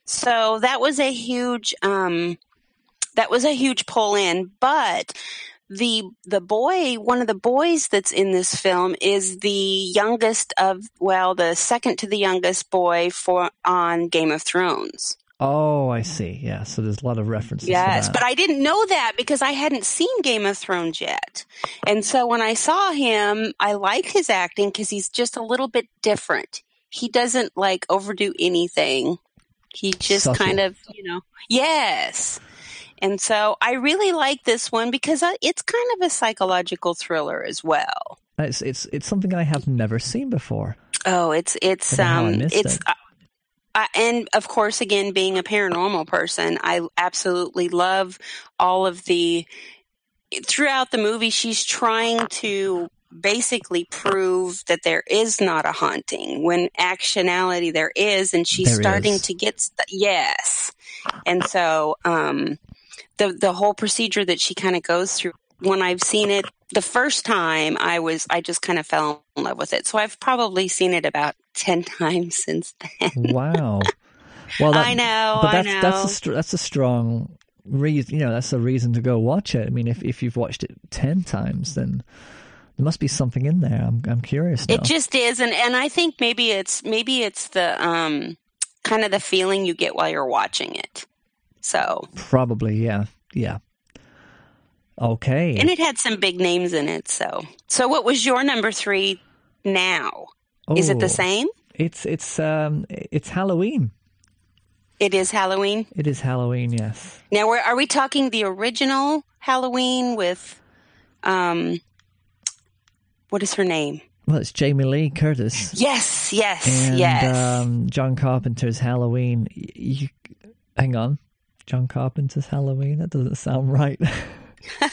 So that was a huge um that was a huge pull in, but the the boy one of the boys that's in this film is the youngest of well the second to the youngest boy for on Game of Thrones. Oh, I see. Yeah, so there's a lot of references. Yes, but I didn't know that because I hadn't seen Game of Thrones yet. And so when I saw him, I like his acting because he's just a little bit different. He doesn't like overdo anything. He just Subtle. kind of, you know, yes. And so I really like this one because uh, it's kind of a psychological thriller as well. It's it's it's something I have never seen before. Oh, it's it's um it's. It. And of course, again, being a paranormal person, I absolutely love all of the. Throughout the movie, she's trying to basically prove that there is not a haunting when actionality there is, and she's there starting is. to get st- yes, and so um, the the whole procedure that she kind of goes through when I've seen it the first time I was I just kind of fell in love with it. So I've probably seen it about 10 times since then. wow. Well, that, I know, but that's I know. that's a that's a strong reason, you know, that's a reason to go watch it. I mean, if if you've watched it 10 times then there must be something in there. I'm I'm curious. Now. It just is and and I think maybe it's maybe it's the um kind of the feeling you get while you're watching it. So probably, yeah, yeah. Okay. And it had some big names in it. So, so what was your number three? Now, oh, is it the oh, same? It's it's um it's Halloween. It is Halloween. It is Halloween. Yes. Now, are we talking the original Halloween with, um, what is her name? Well, it's Jamie Lee Curtis. Yes, yes, and, yes. Um, John Carpenter's Halloween. You, hang on. John Carpenter's Halloween? That doesn't sound right.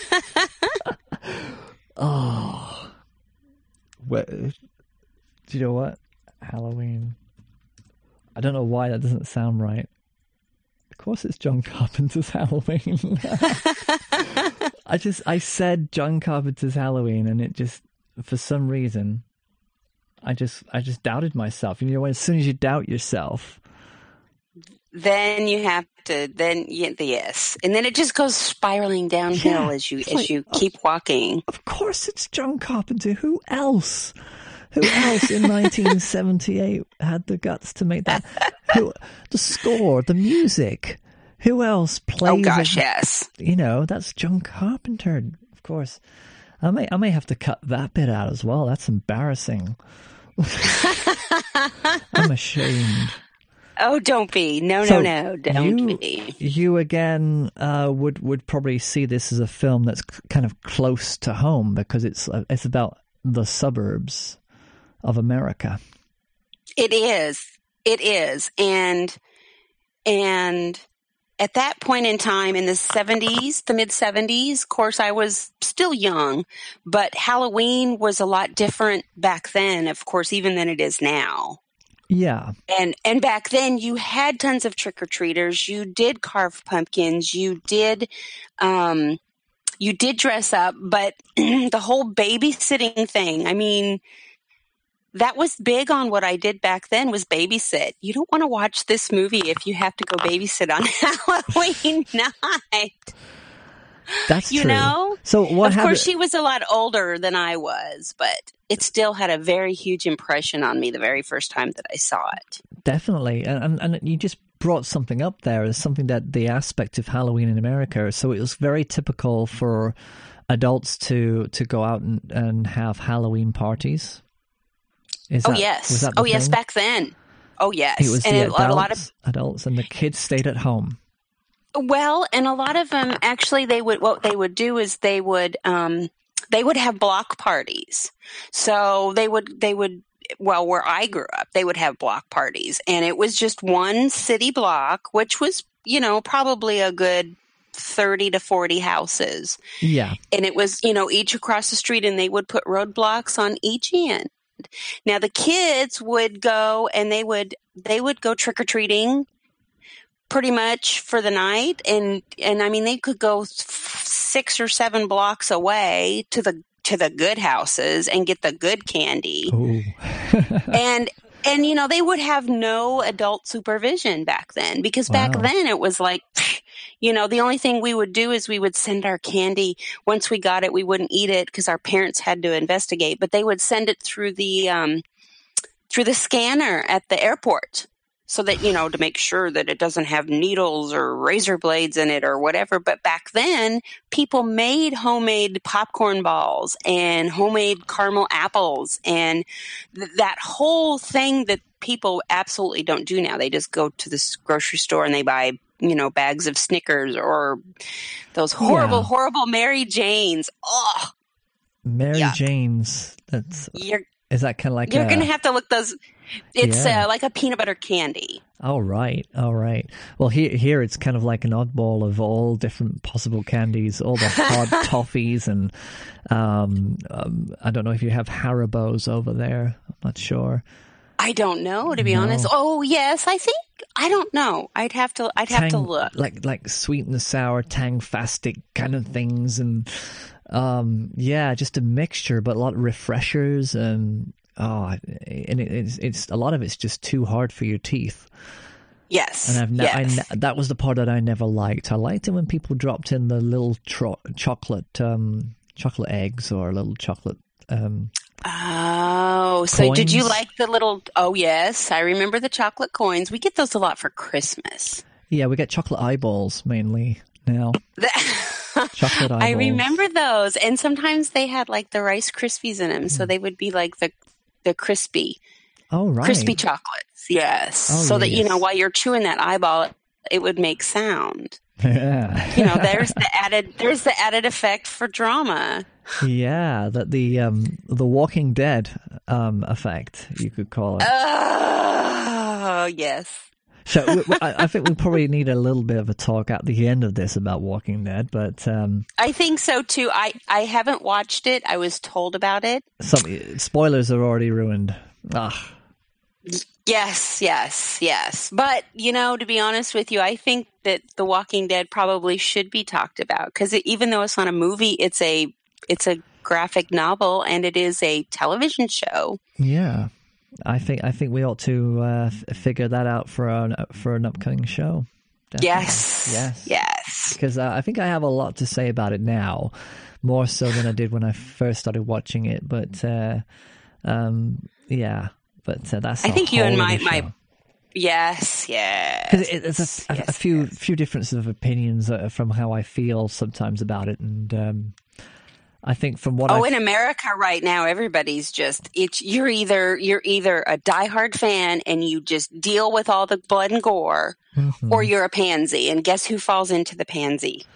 oh. What, do you know what? Halloween. I don't know why that doesn't sound right. Of course, it's John Carpenter's Halloween. I just I said John Carpenter's Halloween, and it just for some reason, I just I just doubted myself. You know, as soon as you doubt yourself, then you have to then yes and then it just goes spiraling downhill yeah, as you as like, you keep walking of course it's john carpenter who else who else in 1978 had the guts to make that? Who, the score the music. Who else plays oh gosh yes. You know that's john carpenter of course. I may i may have to cut that bit out as well. That's embarrassing. I'm ashamed. Oh, don't be. No, so no, no. Don't you, be. You again uh, would would probably see this as a film that's kind of close to home because it's uh, it's about the suburbs of America. It is. It is, and and at that point in time in the 70s, the mid 70s, of course, I was still young, but Halloween was a lot different back then, of course, even than it is now. Yeah. And and back then you had tons of trick or treaters. You did carve pumpkins. You did um you did dress up, but the whole babysitting thing, I mean, that was big on what I did back then was babysit. You don't want to watch this movie if you have to go babysit on Halloween night. That's you true. know. So what? Of happened- course, she was a lot older than I was, but it still had a very huge impression on me the very first time that I saw it. Definitely, and and, and you just brought something up there as something that the aspect of Halloween in America. So it was very typical for adults to to go out and, and have Halloween parties. Is oh that, yes, oh thing? yes, back then. Oh yes, it was and the it, adults, a lot of adults and the kids stayed at home. Well, and a lot of them actually they would what they would do is they would um, they would have block parties. So they would they would well where I grew up they would have block parties and it was just one city block which was you know probably a good 30 to 40 houses. Yeah. And it was, you know, each across the street and they would put roadblocks on each end. Now the kids would go and they would they would go trick or treating pretty much for the night and and I mean they could go 6 or 7 blocks away to the to the good houses and get the good candy. and and you know they would have no adult supervision back then because back wow. then it was like you know the only thing we would do is we would send our candy. Once we got it we wouldn't eat it because our parents had to investigate but they would send it through the um, through the scanner at the airport so that you know to make sure that it doesn't have needles or razor blades in it or whatever. But back then people made homemade popcorn balls and homemade caramel apples and th- that whole thing that people absolutely don't do now. They just go to the grocery store and they buy you know bags of snickers or those horrible yeah. horrible mary janes oh mary Yuck. janes that's you're is that kind of like you're a, gonna have to look those it's yeah. uh, like a peanut butter candy. All right, all right. Well, here here it's kind of like an oddball of all different possible candies, all the hard toffees, and um, um, I don't know if you have Haribo's over there. I'm not sure. I don't know, to be no. honest. Oh, yes, I think I don't know. I'd have to. I'd tang, have to look. Like like sweet and sour, Tangfastic kind of things, and um, yeah, just a mixture, but a lot of refreshers and oh, and it, it's it's a lot of it's just too hard for your teeth. Yes, and I've ne- yes. I, that was the part that I never liked. I liked it when people dropped in the little tro- chocolate um, chocolate eggs or a little chocolate. Um, oh, so coins. did you like the little? Oh, yes, I remember the chocolate coins. We get those a lot for Christmas. Yeah, we get chocolate eyeballs mainly now. chocolate eyeballs. I remember those, and sometimes they had like the Rice Krispies in them, so hmm. they would be like the the crispy, oh right, crispy chocolates. Yes, oh, so yes. that you know while you're chewing that eyeball, it would make sound. Yeah, you know, there's the added there's the added effect for drama. Yeah, that the um the Walking Dead um effect you could call it. Oh yes. So I, think we probably need a little bit of a talk at the end of this about Walking Dead, but um, I think so too. I I haven't watched it. I was told about it. Some spoilers are already ruined. Ah. Yes, yes, yes. But, you know, to be honest with you, I think that The Walking Dead probably should be talked about because even though it's not a movie, it's a it's a graphic novel and it is a television show. Yeah. I think I think we ought to uh, f- figure that out for an for an upcoming show. Definitely. Yes, yes, yes. Because uh, I think I have a lot to say about it now, more so than I did when I first started watching it. But uh, um, yeah, but that's. I think you and my my. Yes, yes. Because it, it's a, yes, a, a few yes. few differences of opinions uh, from how I feel sometimes about it, and um, I think from what oh, I've... in America right now, everybody's just it's you're either you're either a diehard fan and you just deal with all the blood and gore, mm-hmm. or you're a pansy. And guess who falls into the pansy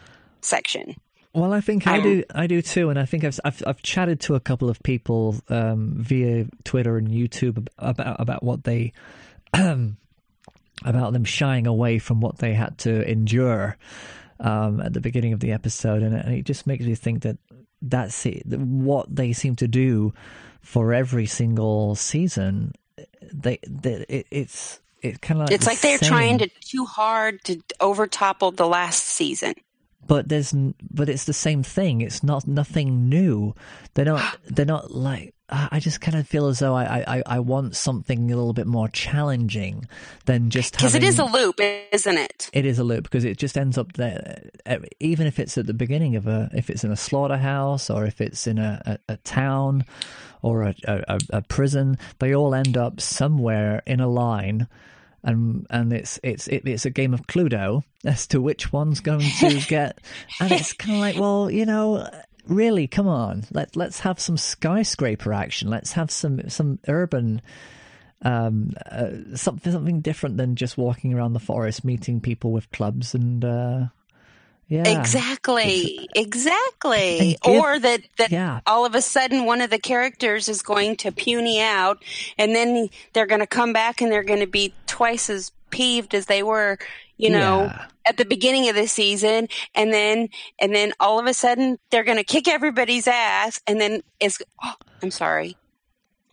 section? Well, I think I do. I do too, and I think I've I've, I've chatted to a couple of people um, via Twitter and YouTube about about what they about them shying away from what they had to endure um, at the beginning of the episode, and, and it just makes me think that that's it. What they seem to do for every single season, they, they it, it's it's kind of like it's the like they're same. trying to too hard to overtopple the last season. But there's but it's the same thing. It's not nothing new. They're not they're not like I just kind of feel as though I, I, I want something a little bit more challenging than just because it is a loop, isn't it? It is a loop because it just ends up there. Even if it's at the beginning of a, if it's in a slaughterhouse or if it's in a, a, a town or a, a, a, prison, they all end up somewhere in a line and and it's it's it, it's a game of Cluedo as to which one's going to get, and it's kind of like, well, you know, really, come on, let let's have some skyscraper action. Let's have some some urban. Um, uh, something something different than just walking around the forest, meeting people with clubs, and uh, yeah. Exactly. Exactly. Or that, that yeah. all of a sudden one of the characters is going to puny out and then they're going to come back and they're going to be twice as peeved as they were, you know, yeah. at the beginning of the season. And then, and then all of a sudden they're going to kick everybody's ass. And then it's, oh, I'm sorry.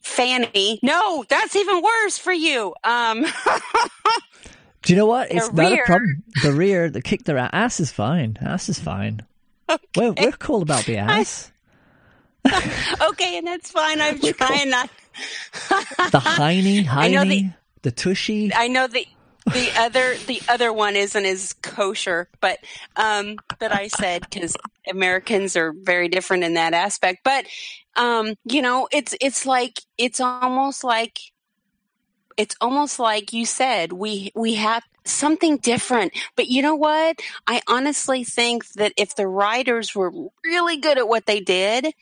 Fanny. No, that's even worse for you. Um, Do you know what? It's the not rear. a problem. The rear, the kick their ass is fine. Ass is fine. Okay. We're, we're cool about the ass. okay, and that's fine. I'm we're trying cool. not. the hiney, hiney, the, the tushy. I know the the other the other one isn't as kosher, but um, but I said because Americans are very different in that aspect. But um, you know, it's it's like it's almost like it's almost like you said we we have something different. But you know what? I honestly think that if the writers were really good at what they did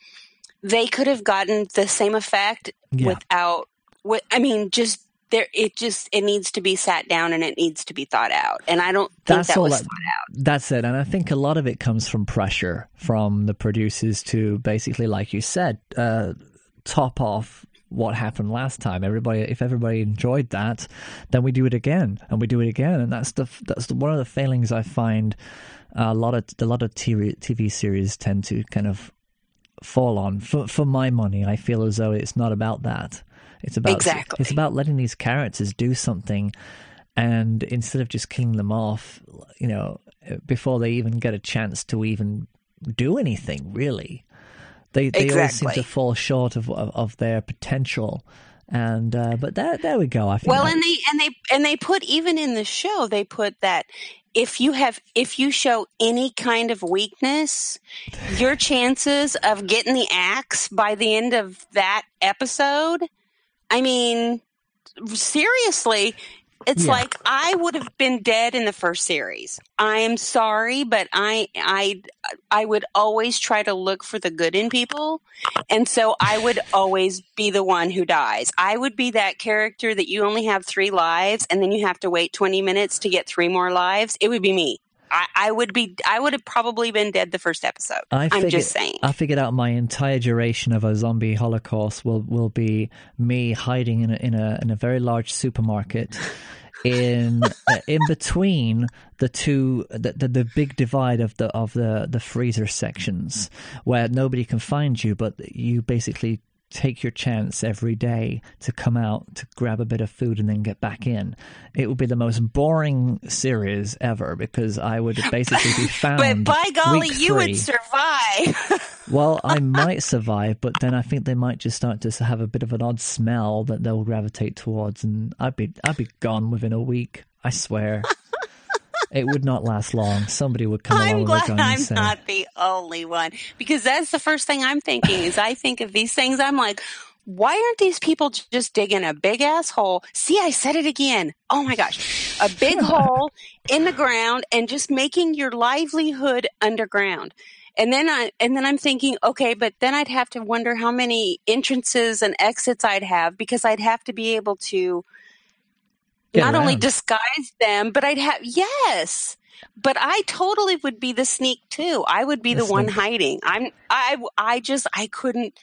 they could have gotten the same effect yeah. without what i mean just there it just it needs to be sat down and it needs to be thought out. And i don't think that's that was that, thought out. that's it. And i think a lot of it comes from pressure from the producers to basically like you said uh, top off what happened last time. Everybody, if everybody enjoyed that, then we do it again and we do it again, and that's the that's the, one of the failings I find a lot of a lot of TV, TV series tend to kind of fall on. For for my money, I feel as though it's not about that. It's about exactly. It's about letting these characters do something, and instead of just killing them off, you know, before they even get a chance to even do anything, really. They they exactly. always seem to fall short of of, of their potential. And uh, but there there we go. I think well, that... and they and they and they put even in the show they put that if you have if you show any kind of weakness, your chances of getting the axe by the end of that episode, I mean, seriously, it's yeah. like I would have been dead in the first series. I am sorry, but I I I would always try to look for the good in people, and so I would always be the one who dies. I would be that character that you only have three lives, and then you have to wait twenty minutes to get three more lives. It would be me. I, I would be. I would have probably been dead the first episode. I am just saying. I figured out my entire duration of a zombie holocaust will will be me hiding in a in a in a very large supermarket in uh, in between the two the, the, the big divide of the of the the freezer sections where nobody can find you but you basically take your chance every day to come out to grab a bit of food and then get back in. It would be the most boring series ever because I would basically be found. but by golly, you would survive. well, I might survive, but then I think they might just start to have a bit of an odd smell that they'll gravitate towards, and I'd be I'd be gone within a week. I swear. It would not last long. Somebody would come I'm along. glad I'm say, not the only one because that's the first thing I'm thinking. Is I think of these things. I'm like, why aren't these people just digging a big ass hole? See, I said it again. Oh my gosh, a big hole in the ground and just making your livelihood underground. And then I and then I'm thinking, okay, but then I'd have to wonder how many entrances and exits I'd have because I'd have to be able to Get not around. only disguise them, but I'd have yes. But I totally would be the sneak too. I would be the, the one hiding. I'm I I just I couldn't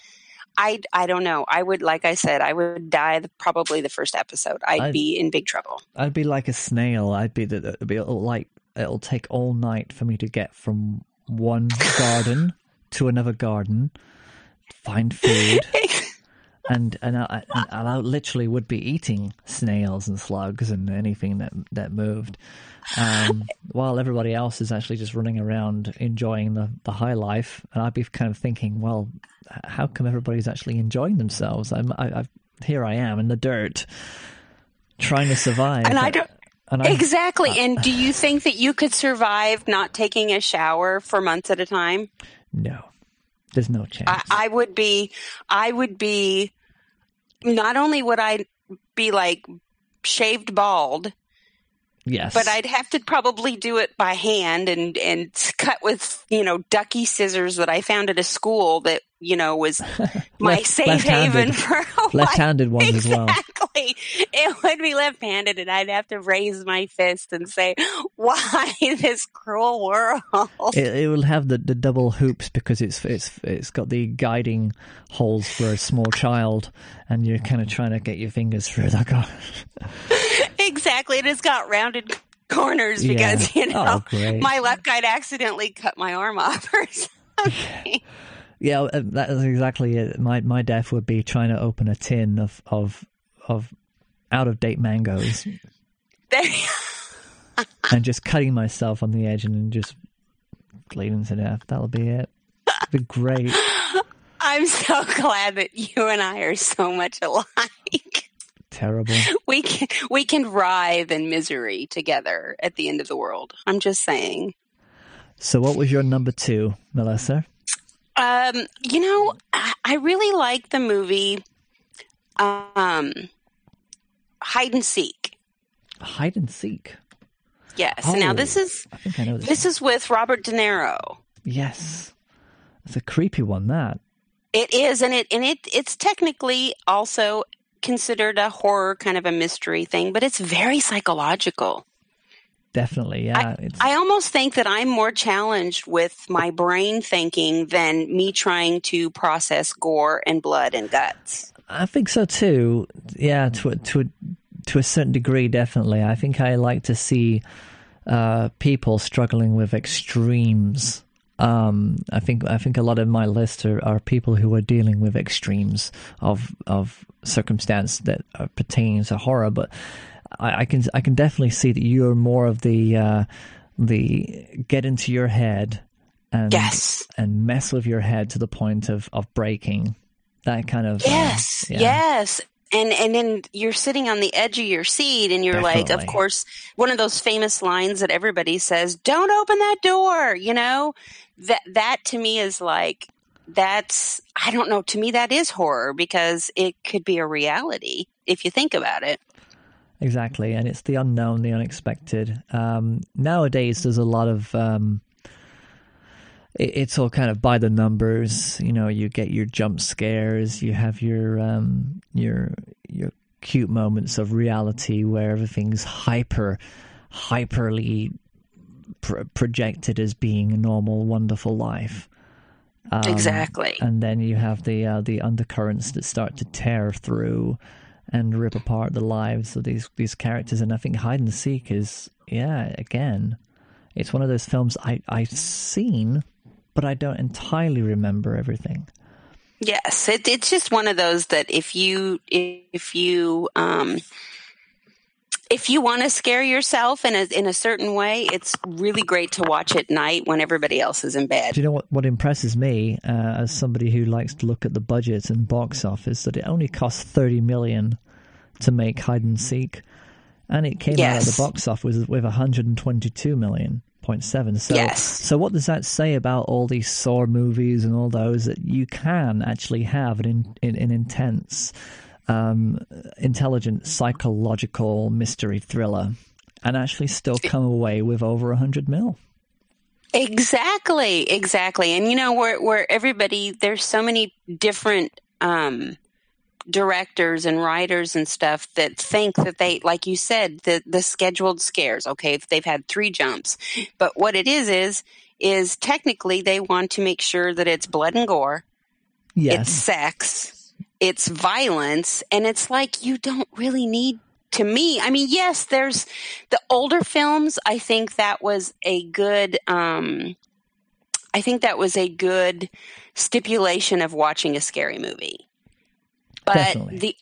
I I don't know. I would like I said I would die the, probably the first episode. I'd, I'd, be in big trouble. I'd be like a snail. I'd be the it'd be like it'll take all night for me to get from one garden to another garden, find food. and and I, and I literally would be eating snails and slugs and anything that that moved, um, while everybody else is actually just running around enjoying the, the high life. And I'd be kind of thinking, well, how come everybody's actually enjoying themselves? I'm I, I here I am in the dirt, trying to survive. And I don't. And exactly. and do you think that you could survive not taking a shower for months at a time? No. There's no chance. I, I would be, I would be, not only would I be like shaved bald. Yes. But I'd have to probably do it by hand and, and cut with, you know, ducky scissors that I found at a school that, you know, was my Left- safe haven left-handed. for a while. Left-handed ones as well. Exactly. It would be left handed and I'd have to raise my fist and say, why this cruel world? It, it will have the, the double hoops because it's it's it's got the guiding holes for a small child, and you're kind of trying to get your fingers through. Oh, exactly. It has got rounded corners because, Yeah. you oh, know, Oh, my left guy'd accidentally cut my arm off or something. yeah, uh, that is exactly it. My my death would be trying to open a tin of of of out of date mangoes and just cutting myself on the edge and just bleeding to death. That'll be it. It'd be great. I'm so glad that you and I are so much alike. Terrible. We can we can writhe in misery together at the end of the world. I'm just saying. So, what was your number two, Melissa? Um, you know, I, I really like the movie um Hide and Seek. Hide and seek. Yes. Oh. Now this is I think I know this. this is with Robert De Niro. Yes, it's a creepy one. That It is, and it and it it's technically also considered a horror kind of a mystery thing, but it's very psychological. Definitely, yeah. it's I almost think that I'm more challenged with my brain thinking than me trying to process gore and blood and guts. I think so too. Yeah, to a, to a, to a certain degree, definitely. I think I like to see uh, people struggling with extremes. Um, I think I think a lot of my list are, are people who are dealing with extremes of of circumstance that are pertaining to horror. But I, I can I can definitely see that you're more of the uh, the get into your head and Yes. and mess with your head to the point of of breaking that kind of uh, Yes, yeah. yes. And and then you're sitting on the edge of your seat and you're like, of course, one of those famous lines that everybody says, "Don't open that door," you know? That that to me is like that's I don't know, to me that is horror because it could be a reality if you think about it. Exactly, and it's the unknown, the unexpected. Um, nowadays, there's a lot of um, it, it's all kind of by the numbers. You know, you get your jump scares, you have your um, your your cute moments of reality where everything's hyper, hyperly pr- projected as being a normal, wonderful life. Um, Exactly. and then you have the uh, the undercurrents that start to tear through and rip apart the lives of these these characters. And I think Hide and Seek is yeah again, it's one of those films I I've seen, but I don't entirely remember everything. Yes, it, it's just one of those that if you if you um, if you want to scare yourself in a in a certain way, it's really great to watch at night when everybody else is in bed. Do you know what what impresses me uh, as somebody who likes to look at the budget and box office that it only cost thirty million to make Hide and Seek, and it came out at Yes. the box office with, with one hundred and twenty two million point seven. So, Yes. so what does that say about all these Saw movies and all those that you can actually have an in, in, an intense, um, intelligent psychological mystery thriller, and actually still come away with over a hundred mil? Exactly, exactly. And you know where where everybody there's so many different um directors and writers and stuff that think that they like you said the the scheduled scares okay if they've had 3 jumps but what it is is is technically they want to make sure that it's blood and gore Yes. it's sex, it's violence, and it's like you don't really need to me. I mean, yes, there's the older films. I think that was a good um I think that was a good stipulation of watching a scary movie. But Definitely. the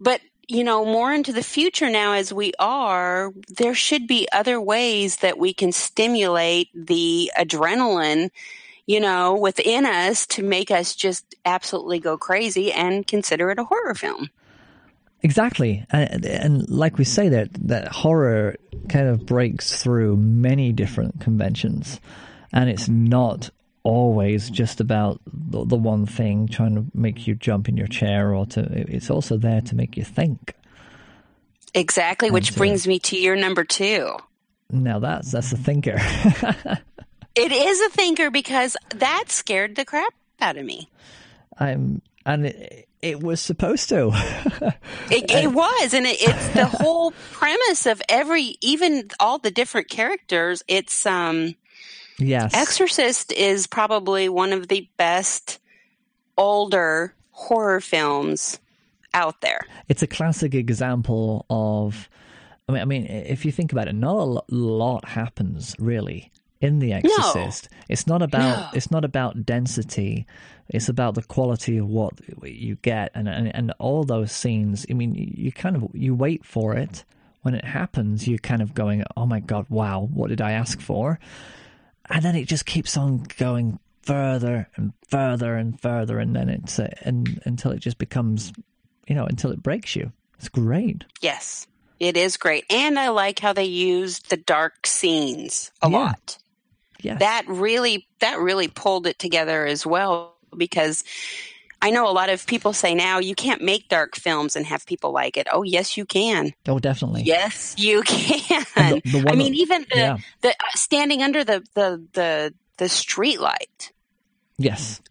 but you know, more into the future now as we are, there should be other ways that we can stimulate the adrenaline you know, within us to make us just absolutely go crazy and consider it a horror film. Exactly, and, and like we say that that horror kind of breaks through many different conventions, and it's not always just about the, the one thing trying to make you jump in your chair or to. It's also there to make you think. Exactly, and which brings me to your number two. Now that's that's a thinker. it is a thinker because that scared the crap out of me. I'm and it, it was supposed to. it, it, was, and it, it's the whole premise of every, even all the different characters. It's um, yes, Exorcist is probably one of the best older horror films out there. It's a classic example of. I mean, I mean, if you think about it, not a lot happens really in The Exorcist. No. It's not about no. it's not about density. It's about the quality of what you get, and, and and all those scenes. I mean, you kind of you wait for it. When it happens, you're kind of going, "Oh my god, wow! What did I ask for?" And then it just keeps on going further and further and further, and then it's uh, and until it just becomes, you know, until it breaks you. It's great. Yes, it is great, and I like how they used the dark scenes a yeah. lot. Yes. That really that really pulled it together as well because I know a lot of people say now you can't make dark films and have people like it. Oh, yes, you can. Oh, definitely. Yes, you can. The, the I mean, even the, yeah. the uh, standing under the the the the street light. Yes.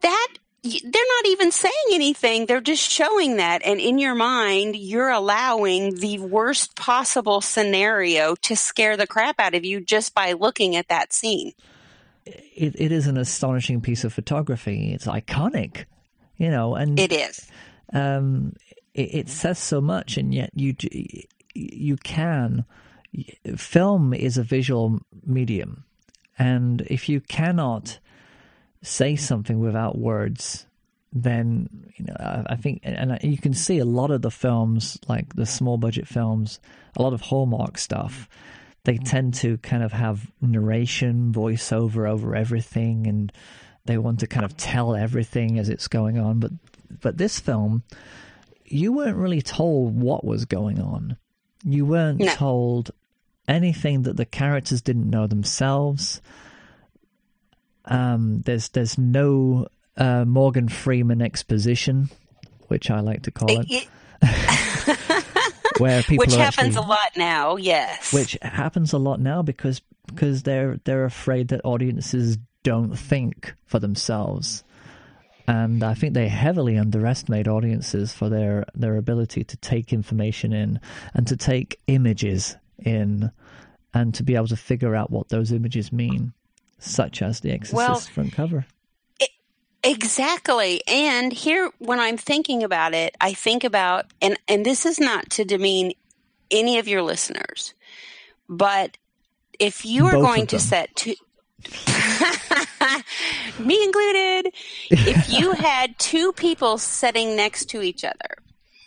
That they're not even saying anything. They're just showing that. And in your mind, you're allowing the worst possible scenario to scare the crap out of you just by looking at that scene. It, it is an astonishing piece of photography. It's iconic, you know, and it is. Um, it, it says so much, and yet you you can. Film is a visual medium, and if you cannot say something without words, then you know I, I think, and you can see a lot of the films, like the small budget films, a lot of Hallmark stuff. They mm. tend to kind of have narration, voiceover over everything, and they want to kind of tell everything as it's going on. But but this film, you weren't really told what was going on. You weren't no. told anything that the characters didn't know themselves. Um, there's there's no uh, Morgan Freeman exposition, which I like to call it. it, where people which happens actually, a lot now, yes. Which happens a lot now because because they're they're afraid that audiences don't think for themselves. And I think they heavily underestimate audiences for their, their ability to take information in and to take images in and to be able to figure out what those images mean such as the Exorcist well, front cover. It, exactly. And here, when I'm thinking about it, I think about, and, and this is not to demean any of your listeners, but if you are Both going to set two, me included, if you had two people sitting next to each other,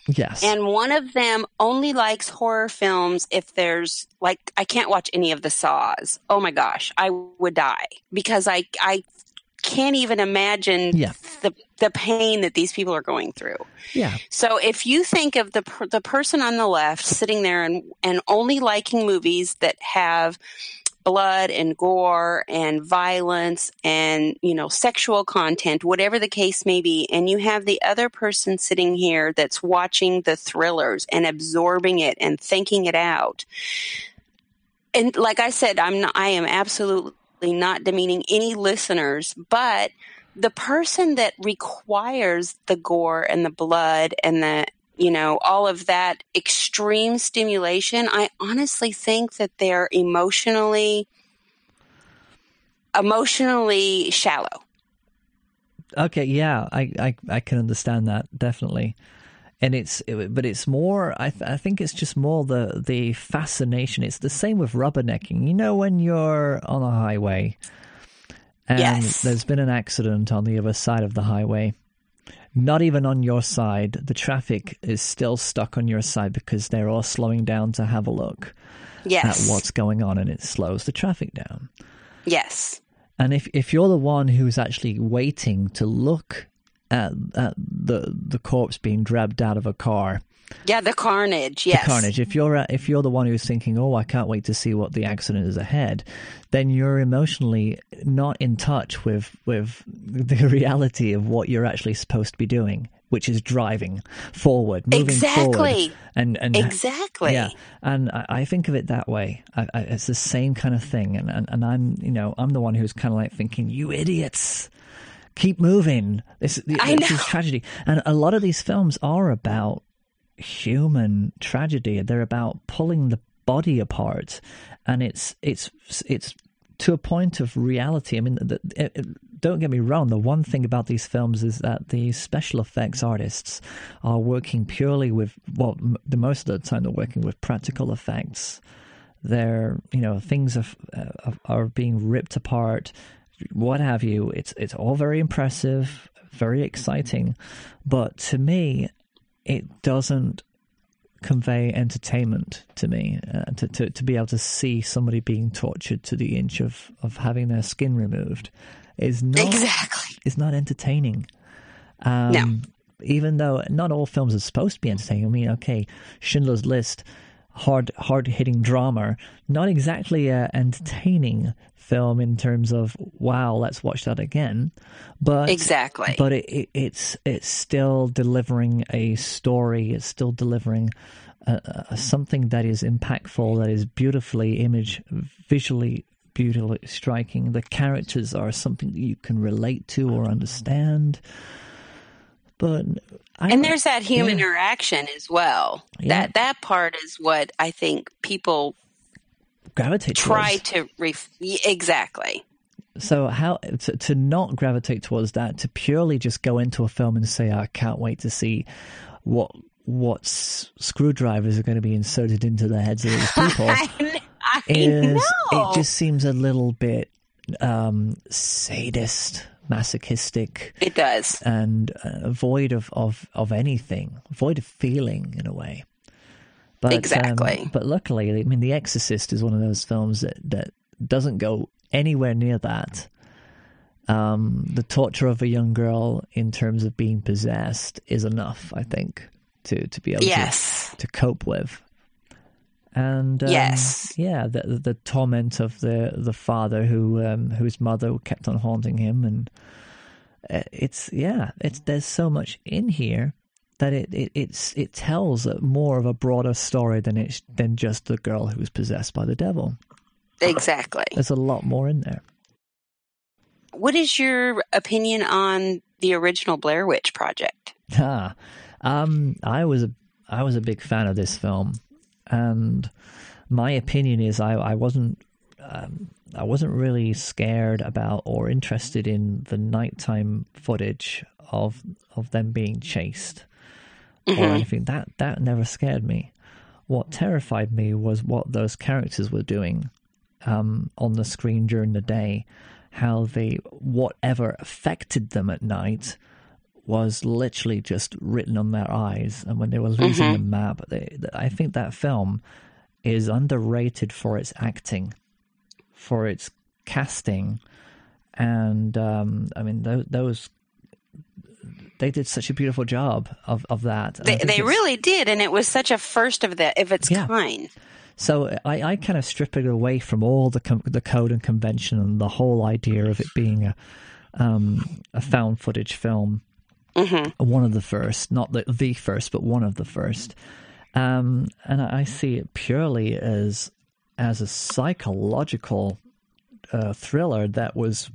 Yes. And one of them only likes horror films if there's like I can't watch any of the saws. Oh my gosh, I would die because I I can't even imagine yeah. the the pain that these people are going through. Yeah. So if you think of the the person on the left sitting there and and only liking movies that have blood and gore and violence and, you know, sexual content, whatever the case may be. And you have the other person sitting here that's watching the thrillers and absorbing it and thinking it out. And like I said, I'm not, I am absolutely not demeaning any listeners, but the person that requires the gore and the blood and the you know, all of that extreme stimulation, I honestly think that they're emotionally emotionally shallow. Okay, yeah, I, I, I can understand that definitely, and it's but it's more. I th- I think it's just more the the fascination. It's the same with rubbernecking. You know, when you're on a highway, and yes. there's been an accident on the other side of the highway, not even on your side. The traffic is still stuck on your side because they're all slowing down to have a look yes. at what's going on and it slows the traffic down. Yes. And if, if you're the one who's actually waiting to look at, at the the corpse being dragged out of a car, yeah, the carnage. Yes, the carnage. If you're uh, if you're the one who's thinking, "Oh, I can't wait to see what the accident is ahead," then you're emotionally not in touch with with the reality of what you're actually supposed to be doing. which is driving forward, moving exactly. forward, and and exactly, yeah. And I, I think of it that way. I, I, it's the same kind of thing, and, and and I'm you know I'm the one who's kind of like thinking, you idiots, keep moving. This, this is tragedy, and a lot of these films are about human tragedy. They're about pulling the body apart, and it's it's it's to a point of reality. I mean, the, it, it, don't get me wrong. The one thing about these films is that the special effects artists are working purely with well, the most of the time they're working with practical effects. They're you know things are uh, are being ripped apart, what have you. It's it's all very impressive, very exciting, but to me, it doesn't convey entertainment to me uh, to, to, to be able to see somebody being tortured to the inch of, of having their skin removed is not exactly. is not entertaining. Um, no. even though not all films are supposed to be entertaining. I mean okay Schindler's List hard hard hitting drama not exactly uh, entertaining film in terms of wow, let's watch that again. But exactly, but it, it, it's it's still delivering a story. It's still delivering something that is impactful, that is beautifully image, visually beautifully striking. The characters are something that you can relate to or understand. But I, and there's that human yeah. interaction as well. Yeah. That that part is what I think people gravitate try towards. to ref- exactly so how to, to not gravitate towards that to purely just go into a film and say i can't wait to see what what screwdrivers are going to be inserted into the heads of these people I, I is know. it just seems a little bit um, sadist masochistic it does and uh, void of, of of anything void of feeling in a way but, exactly. Um, but luckily, I mean, The Exorcist is one of those films that, that doesn't go anywhere near that. Um, the torture of a young girl in terms of being possessed is enough, I think, to, to be able yes. to, to cope with. And um, yes, yeah, the, the torment of the the father who um, whose mother kept on haunting him, and uh, it's yeah, it's there's so much in here that it, it it's it tells more of a broader story than it's than just the girl who's possessed by the devil. Exactly. There's a lot more in there. What is your opinion on the original Blair Witch Project? Ah, um, I was a I was a big fan of this film, and my opinion is I I wasn't um, I wasn't really scared about or interested in the nighttime footage of of them being chased mm-hmm. or anything. That that never scared me. What terrified me was what those characters were doing um, on the screen during the day. How they whatever affected them at night was literally just written on their eyes, and when they were losing mm-hmm. the map, they, I think that film is underrated for its acting, for its casting, and um, I mean those, those they did such a beautiful job of, of that. They, they really did, and it was such a first of the of its yeah. kind. So I, I kind of strip it away from all the com- the code and convention and the whole idea of it being a um, a found footage film. Mm-hmm. One of the first, not the the first, but one of the first. Um, and I see it purely as as a psychological uh, thriller that was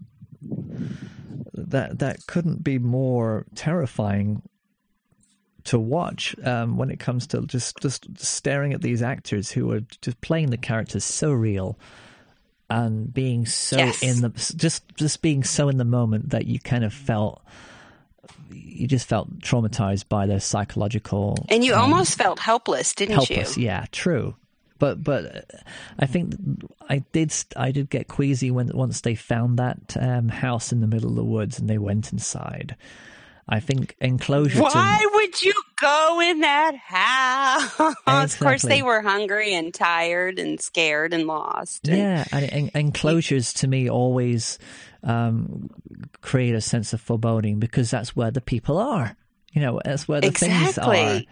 that that couldn't be more terrifying to watch um, when it comes to just just staring at these actors who are just playing the characters so real and being so yes. in the just just being so in the moment that you kind of felt you just felt traumatized by the psychological and you um, almost felt helpless didn't helpless, you yeah true but but I think I did I did get queasy when once they found that um, house in the middle of the woods and they went inside. I think enclosure. Why to, would you go in that house? Exactly. Of course, they were hungry and tired and scared and lost. And, yeah, and, and enclosures to me always um, create a sense of foreboding because that's where the people are. You know, that's where the exactly. things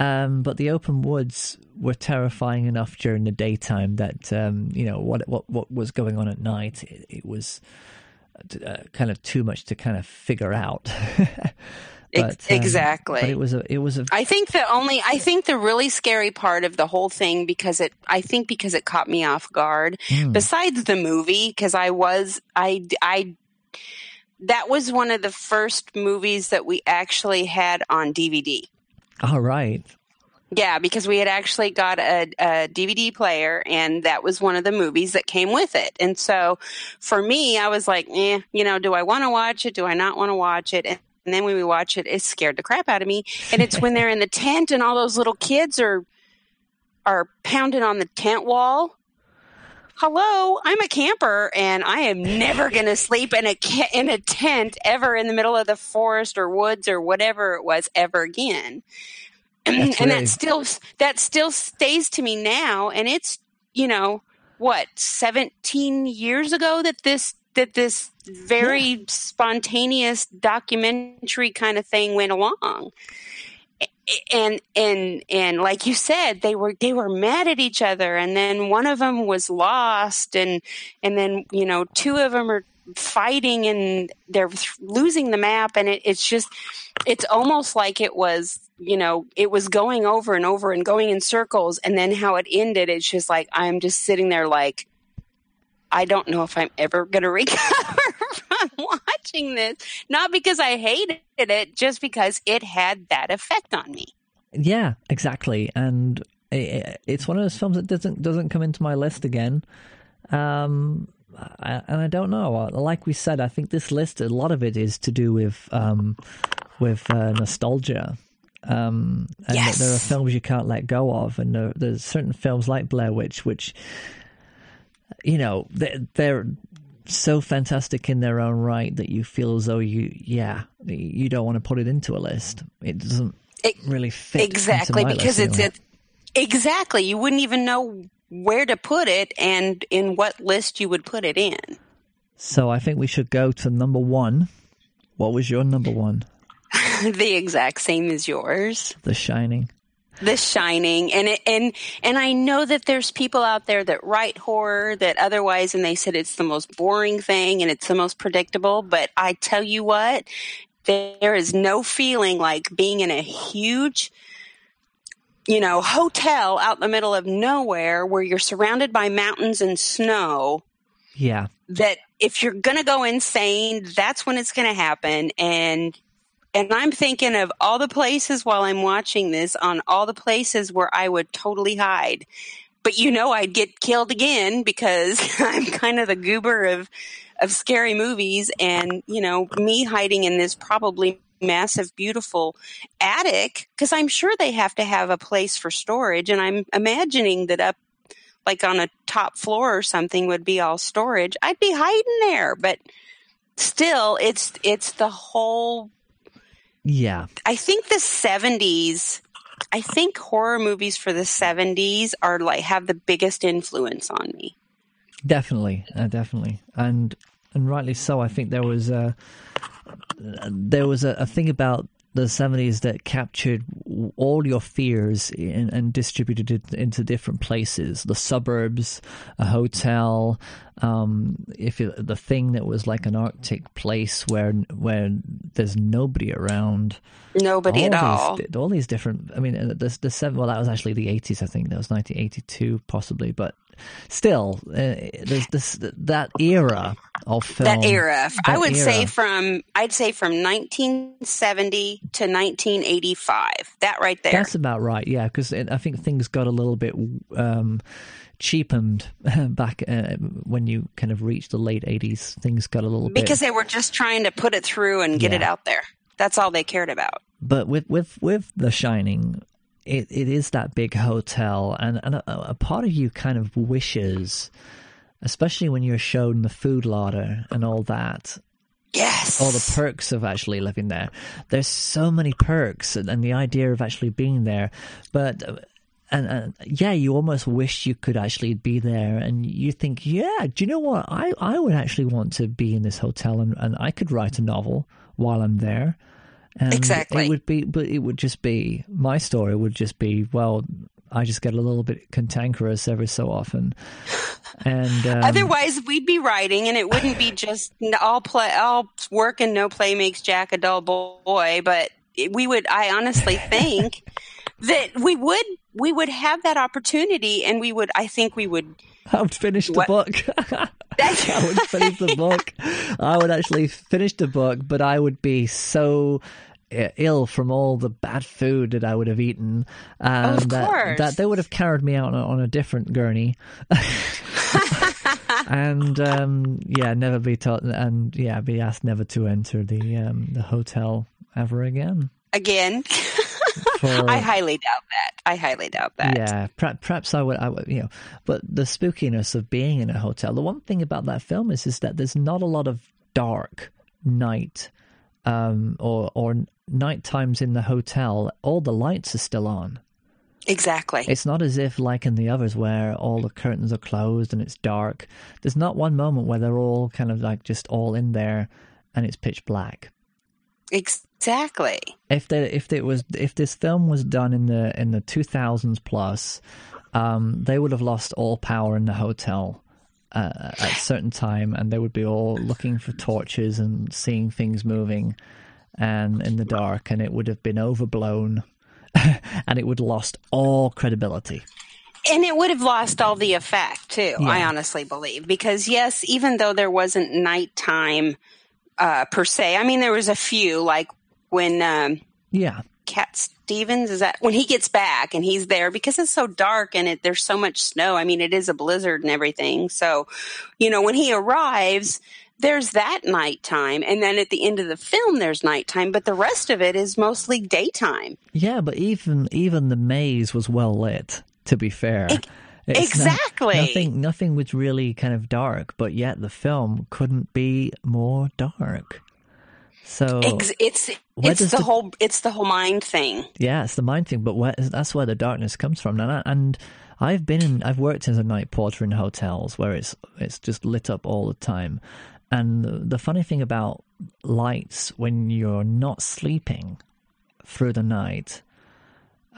are. Um, but the open woods were terrifying enough during the daytime that um, you know what what what was going on at night. It, it was uh, kind of too much to kind of figure out. But, exactly. Um, but it was a. It was a. I think the only. I think the really scary part of the whole thing because it. I think because it caught me off guard. Mm. Besides the movie, because I was. I. I. That was one of the first movies that we actually had on DVD. All right. Yeah, because we had actually got a, a, DVD player, and that was one of the movies that came with it. And so, for me, I was like, "Eh, you know, do I want to watch it? Do I not want to watch it?" And, and then when we watch it, it scared the crap out of me. And it's when they're in the tent, and all those little kids are are pounding on the tent wall. Hello, I'm a camper, and I am never going to sleep in a in a tent ever in the middle of the forest or woods or whatever it was ever again and really... that still that still stays to me now and it's you know what 17 years ago that this that this very yeah. spontaneous documentary kind of thing went along and and and like you said they were they were mad at each other and then one of them was lost and and then you know two of them are fighting and they're losing the map and it, it's just it's almost like it was you know it was going over and over and going in circles and then how it ended it's just like i'm just sitting there like i don't know if i'm ever going to recover from watching this not because i hated it just because it had that effect on me yeah exactly and it's one of those films that doesn't doesn't come into my list again um and I don't know. Like we said, I think this list, a lot of it is to do with um, with uh, nostalgia. Um, and yes. there are films you can't let go of, and there, there's certain films like Blair Witch, which you know they're, they're so fantastic in their own right that you feel as though you, yeah, you don't want to put it into a list. It doesn't it, really fit exactly because it's it, exactly you wouldn't even know where to put it and in what list you would put it in. So I think we should go to number one. What was your number one? the exact same as yours. The Shining. The Shining, and it, and and I know that there's people out there that write horror that otherwise, and they said it's the most boring thing and it's the most predictable. But I tell you what, there is no feeling like being in a huge you know, hotel out in the middle of nowhere where you're surrounded by mountains and snow. Yeah. That if you're going to go insane, that's when it's going to happen. And, and I'm thinking of all the places while I'm watching this on all the places where I would totally hide. But you know, I'd get killed again because I'm kind of the goober of, of scary movies. And, you know, me hiding in this probably massive, beautiful attic because I'm sure they have to have a place for storage. And I'm imagining that up like on a top floor or something would be all storage. I'd be hiding there, but still it's it's the whole Yeah. I think the 70s I think horror movies for the 70s are like have the biggest influence on me. Definitely, uh, definitely. And and rightly so. I think there was a there was a, a thing about the 70s that captured all your fears in, and distributed it into different places. The suburbs a hotel um, if it, the thing that was like an arctic place where where there's nobody around. Nobody all at these, all. all these different i mean uh, the, the seven well that was actually the 80s i think. That was 1982 possibly but still, uh, there's this that era of film. That era, that I would era. say from I'd say from 1970 to 1985. That right there. That's about right. Yeah, because I think things got a little bit. Um, cheapened back uh, when you kind of reached the late 80s things got a little because bit... they were just trying to put it through and get yeah. it out there that's all they cared about but with with with the shining it, it is that big hotel, and, and a, a part of you kind of wishes, especially when you're shown the food larder and all that, Yes. All the perks of actually living there. There's so many perks and, and the idea of actually being there. But, and, and, yeah, you almost wish you could actually be there. And you think, yeah, do you know what? I, I would actually want to be in this hotel and, and I could write a novel while I'm there. And exactly. It would be, but it would just be my story would just be well. I just get a little bit cantankerous every so often, and um, otherwise we'd be writing, and it wouldn't be just all play, all work and no play makes Jack a dull boy. But we would. I honestly think that we would we would have that opportunity, and we would. I think we would. I would finish the what? book. I would finish the book. I would actually finish the book, but I would be so ill from all the bad food that I would have eaten, and of that, that they would have carried me out on a, on a different gurney. and um, yeah, never be taught, and yeah, be asked never to enter the um, the hotel ever again. Again. For, I highly doubt that. I highly doubt that. Yeah, perhaps I would, I would, you know, but the spookiness of being in a hotel. The one thing about that film is, is that there's not a lot of dark night, um, or or night times in the hotel. All the lights are still on. Exactly. It's not as if, like in the others, where all the curtains are closed and it's dark. There's not one moment where they're all kind of like just all in there and it's pitch black. Exactly. If they, if it was if this film was done in the in the 2000s plus, um, they would have lost all power in the hotel. Uh, at a certain time, and they would be all looking for torches and seeing things moving, and in the dark, and it would have been overblown and it would have lost all credibility. And it would have lost all the effect too. Yeah. I honestly believe because yes, even though there wasn't nighttime uh, per se, I mean there was a few like when um, yeah Cat Stevens is that when he gets back and he's there because it's so dark and it, there's so much snow. I mean, it is a blizzard and everything. So, you know, when he arrives, there's that nighttime and then at the end of the film there's nighttime but the rest of it is mostly daytime. Yeah but even even the maze was well lit to be fair. It, exactly not, nothing nothing was really kind of dark but yet the film couldn't be more dark. So it's it's, it's the, the, whole it's the whole mind thing. Yeah it's the mind thing but where, that's where the darkness comes from. And, and I've been in, I've worked as a night porter in hotels where it's it's just lit up all the time, and the funny thing about lights when you're not sleeping through the night,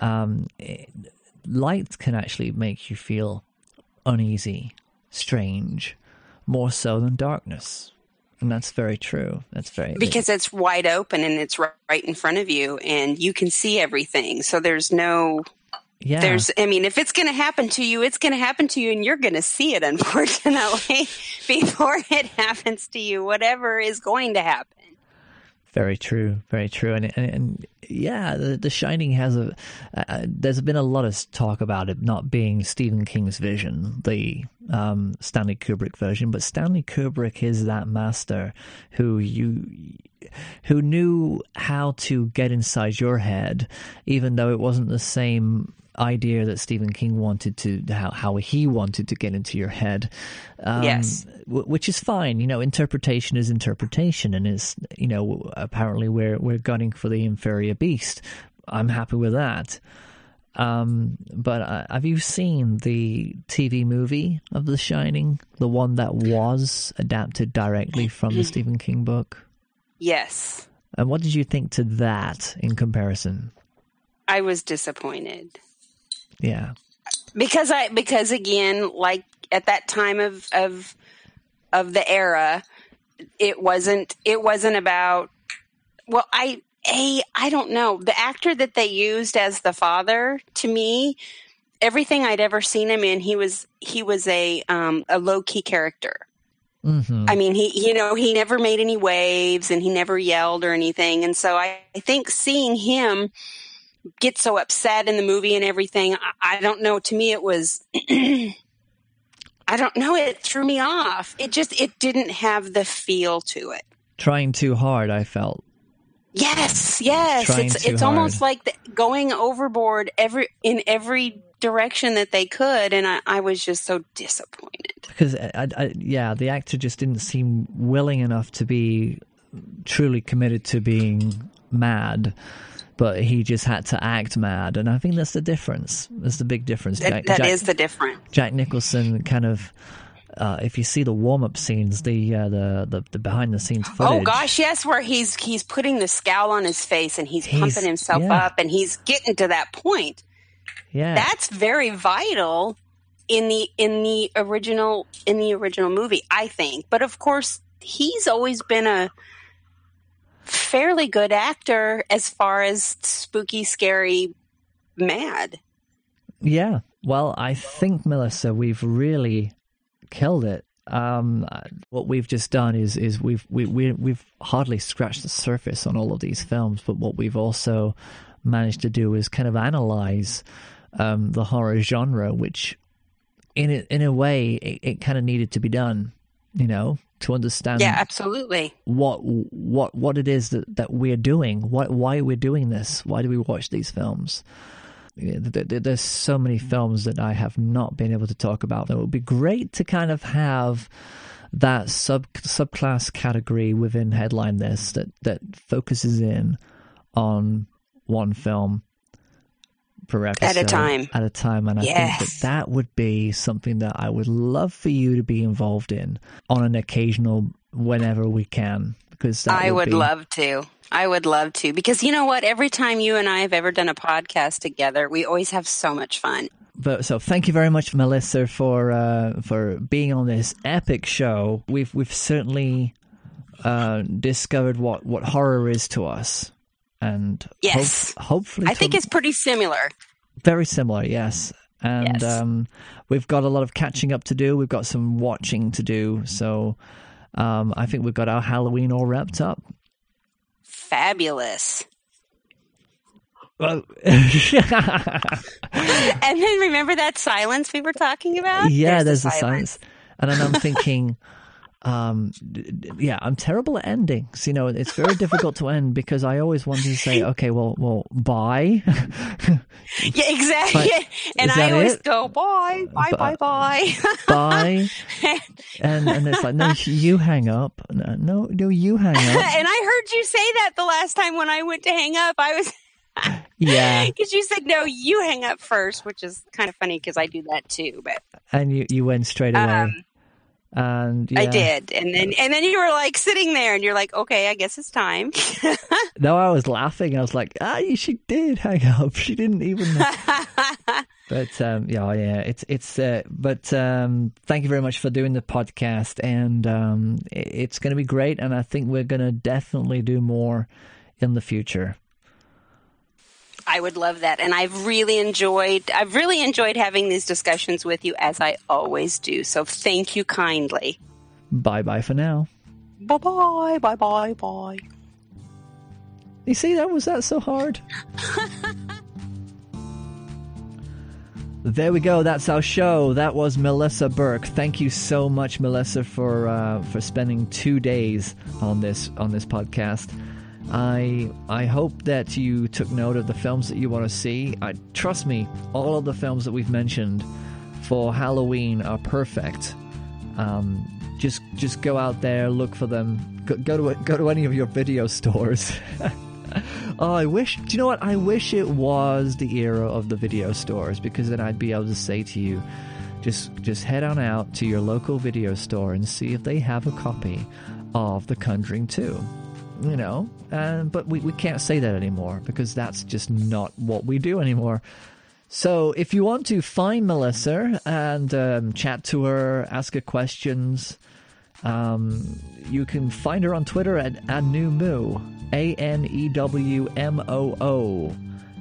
um, it, lights can actually make you feel uneasy, strange, more so than darkness. And that's very true. That's very because it's wide open and it's right in front of you, and you can see everything. So there's no yeah. There's, I mean, if it's going to happen to you, it's going to happen to you and you're going to see it, unfortunately, before it happens to you, whatever is going to happen. Very true, very true, and and, and yeah, the, the, Shining has a. Uh, there's been a lot of talk about it not being Stephen King's vision, the um, Stanley Kubrick version, but Stanley Kubrick is that master who you who knew how to get inside your head, even though it wasn't the same idea that Stephen King wanted to how how he wanted to get into your head. Um, yes, w- which is fine. You know, interpretation is interpretation, and is you know apparently we're we're gunning for the inferior beast. I'm happy with that. Um, but uh, have you seen the TV movie of The Shining, the one that was adapted directly from the Stephen King book? Yes. And what did you think to that in comparison? I was disappointed. Yeah. Because I because again, like at that time of of of the era, it wasn't it wasn't about well, I a I don't know. The actor that they used as the father to me, everything I'd ever seen him in, he was he was a um, a low key character. Mm-hmm. I mean, he you know he never made any waves and he never yelled or anything, and so I, I think seeing him get so upset in the movie and everything. I, I don't know. To me, it was. I don't know. It threw me off. It just it didn't have the feel to it. Trying too hard, I felt. Yes, yes. Trying it's it's hard. almost like the, going overboard every in every direction that they could, and I, I was just so disappointed. Because uh, I, I, yeah, the actor just didn't seem willing enough to be truly committed to being mad but he just had to act mad, and I think that's the difference. That's the big difference. Jack, that Jack, is the difference. Jack Nicholson kind of. Uh, if you see the warm up scenes, the, uh, the the the behind the scenes oh, footage. Oh gosh, yes, where he's he's putting the scowl on his face and he's, he's pumping himself yeah. up and he's getting to that point. Yeah, that's very vital in the in the original in the original movie, I think. But of course, he's always been a fairly good actor as far as spooky, scary, mad. Yeah. Well, I think Melissa, we've really killed it. Um, what we've just done is is we've we, we we've hardly scratched the surface on all of these films, but what we've also managed to do is kind of analyze um, the horror genre, which in a, in a way it, it kind of needed to be done, you know, to understand. Yeah, absolutely. What what what it is that that we're doing, what why we're doing this, why do we watch these films? There's so many films that I have not been able to talk about. It would be great to kind of have that sub subclass category within headline this that that focuses in on one film per episode at a time. At a time, and yes. I think that that would be something that I would love for you to be involved in on an occasional, whenever we can, because I would, would be... love to. I would love to because you know what? Every time you and I have ever done a podcast together, we always have so much fun. But, so thank you very much, Melissa, for uh, for being on this epic show. We've we've certainly uh, discovered what, what horror is to us and yes, hope, hopefully, I think it's pretty similar. Very similar, yes. And yes. Um, we've got a lot of catching up to do. We've got some watching to do. So um, I think we've got our Halloween all wrapped up. Fabulous. Well, and then remember that silence we were talking about? Yeah, there's, there's the silence. silence. And then I'm thinking, um, yeah, I'm terrible at endings. You know, it's very difficult to end because I always want to say, okay, well, well, bye. yeah, exactly. But, and I always it? go, bye, bye, bye, bye, bye. and and it's like, no, you hang up. No, no, you hang up. and I heard you say that the last time when I went to hang up. I was. yeah, because you said no, you hang up first, which is kind of funny because I do that too. But and you you went straight away. Um, and yeah. I did, and then and then you were like sitting there, and you're like, okay, I guess it's time. no, I was laughing. I was like, ah, she did hang up. She didn't even. but um, yeah, yeah, it's it's. Uh, but um, thank you very much for doing the podcast, and um, it's going to be great. And I think we're going to definitely do more in the future. I would love that. And I've really enjoyed I've really enjoyed having these discussions with you as I always do. So thank you kindly. Bye bye for now. Bye bye. Bye bye bye. You see that was that so hard? There we go. That's our show. That was Melissa Burke. Thank you so much, Melissa, for uh, for spending two days on this on this podcast. I I hope that you took note of the films that you want to see. I trust me, all of the films that we've mentioned for Halloween are perfect. Um, just just go out there, look for them. Go, go to go to any of your video stores. oh, I wish. Do you know what? I wish it was the era of the video stores because then I'd be able to say to you, just just head on out to your local video store and see if they have a copy of The Conjuring 2 you know, and but we, we can't say that anymore because that's just not what we do anymore. So if you want to find Melissa and um, chat to her, ask her questions, um, you can find her on Twitter at Anewmoo, A N E W M O O.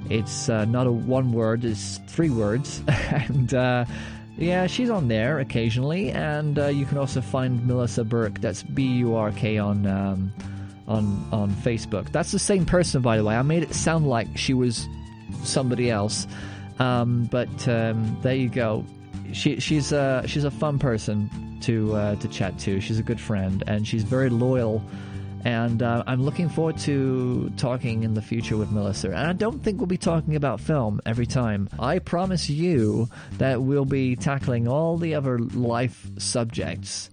It's uh, not a one word; it's three words, and. Uh, yeah, she's on there occasionally, and uh, you can also find Melissa Burke. That's B U R K on um, on on Facebook. That's the same person, by the way. I made it sound like she was somebody else, um, but um, there you go. She she's a she's a fun person to uh, to chat to. She's a good friend, and she's very loyal. And uh, I'm looking forward to talking in the future with Melissa. And I don't think we'll be talking about film every time. I promise you that we'll be tackling all the other life subjects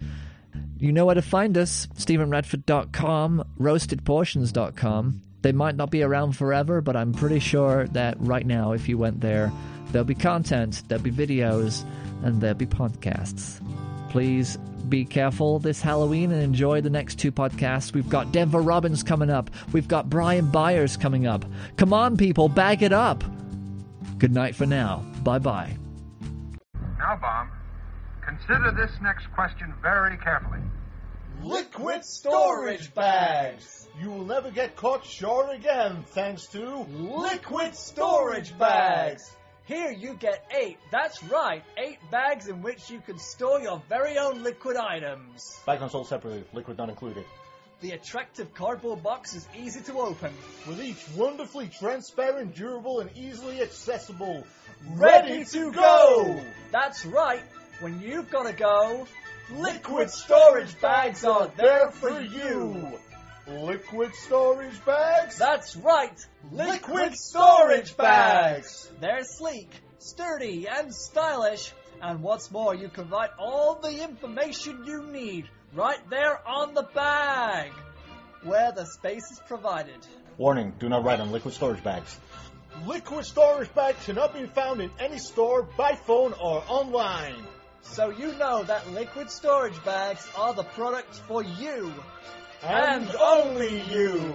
you know where to find us StephenRedford.com, roastedportions.com. They might not be around forever, but I'm pretty sure that right now, if you went there, there'll be content, there'll be videos, and there'll be podcasts. Please be careful this Halloween and enjoy the next two podcasts. We've got Denver Robbins coming up, we've got Brian Byers coming up. Come on, people, bag it up. Good night for now. Bye bye. Now, Bomb. Consider this next question very carefully. Liquid storage bags! You will never get caught short again thanks to liquid storage bags! Here you get eight, that's right, eight bags in which you can store your very own liquid items. Bags are sold separately, liquid not included. The attractive cardboard box is easy to open. With each wonderfully transparent, durable, and easily accessible. Ready to go! That's right, when you've got to go, liquid storage bags are there for you. Liquid storage bags? That's right, liquid storage bags! They're sleek, sturdy, and stylish. And what's more, you can write all the information you need right there on the bag, where the space is provided. Warning, do not write on liquid storage bags. Liquid storage bags cannot be found in any store, by phone, or online. So you know that liquid storage bags are the product for you. And, only you.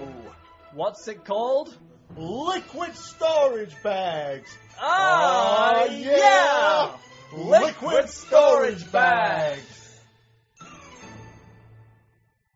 What's it called? Liquid storage bags. Ah, yeah! Liquid storage bags.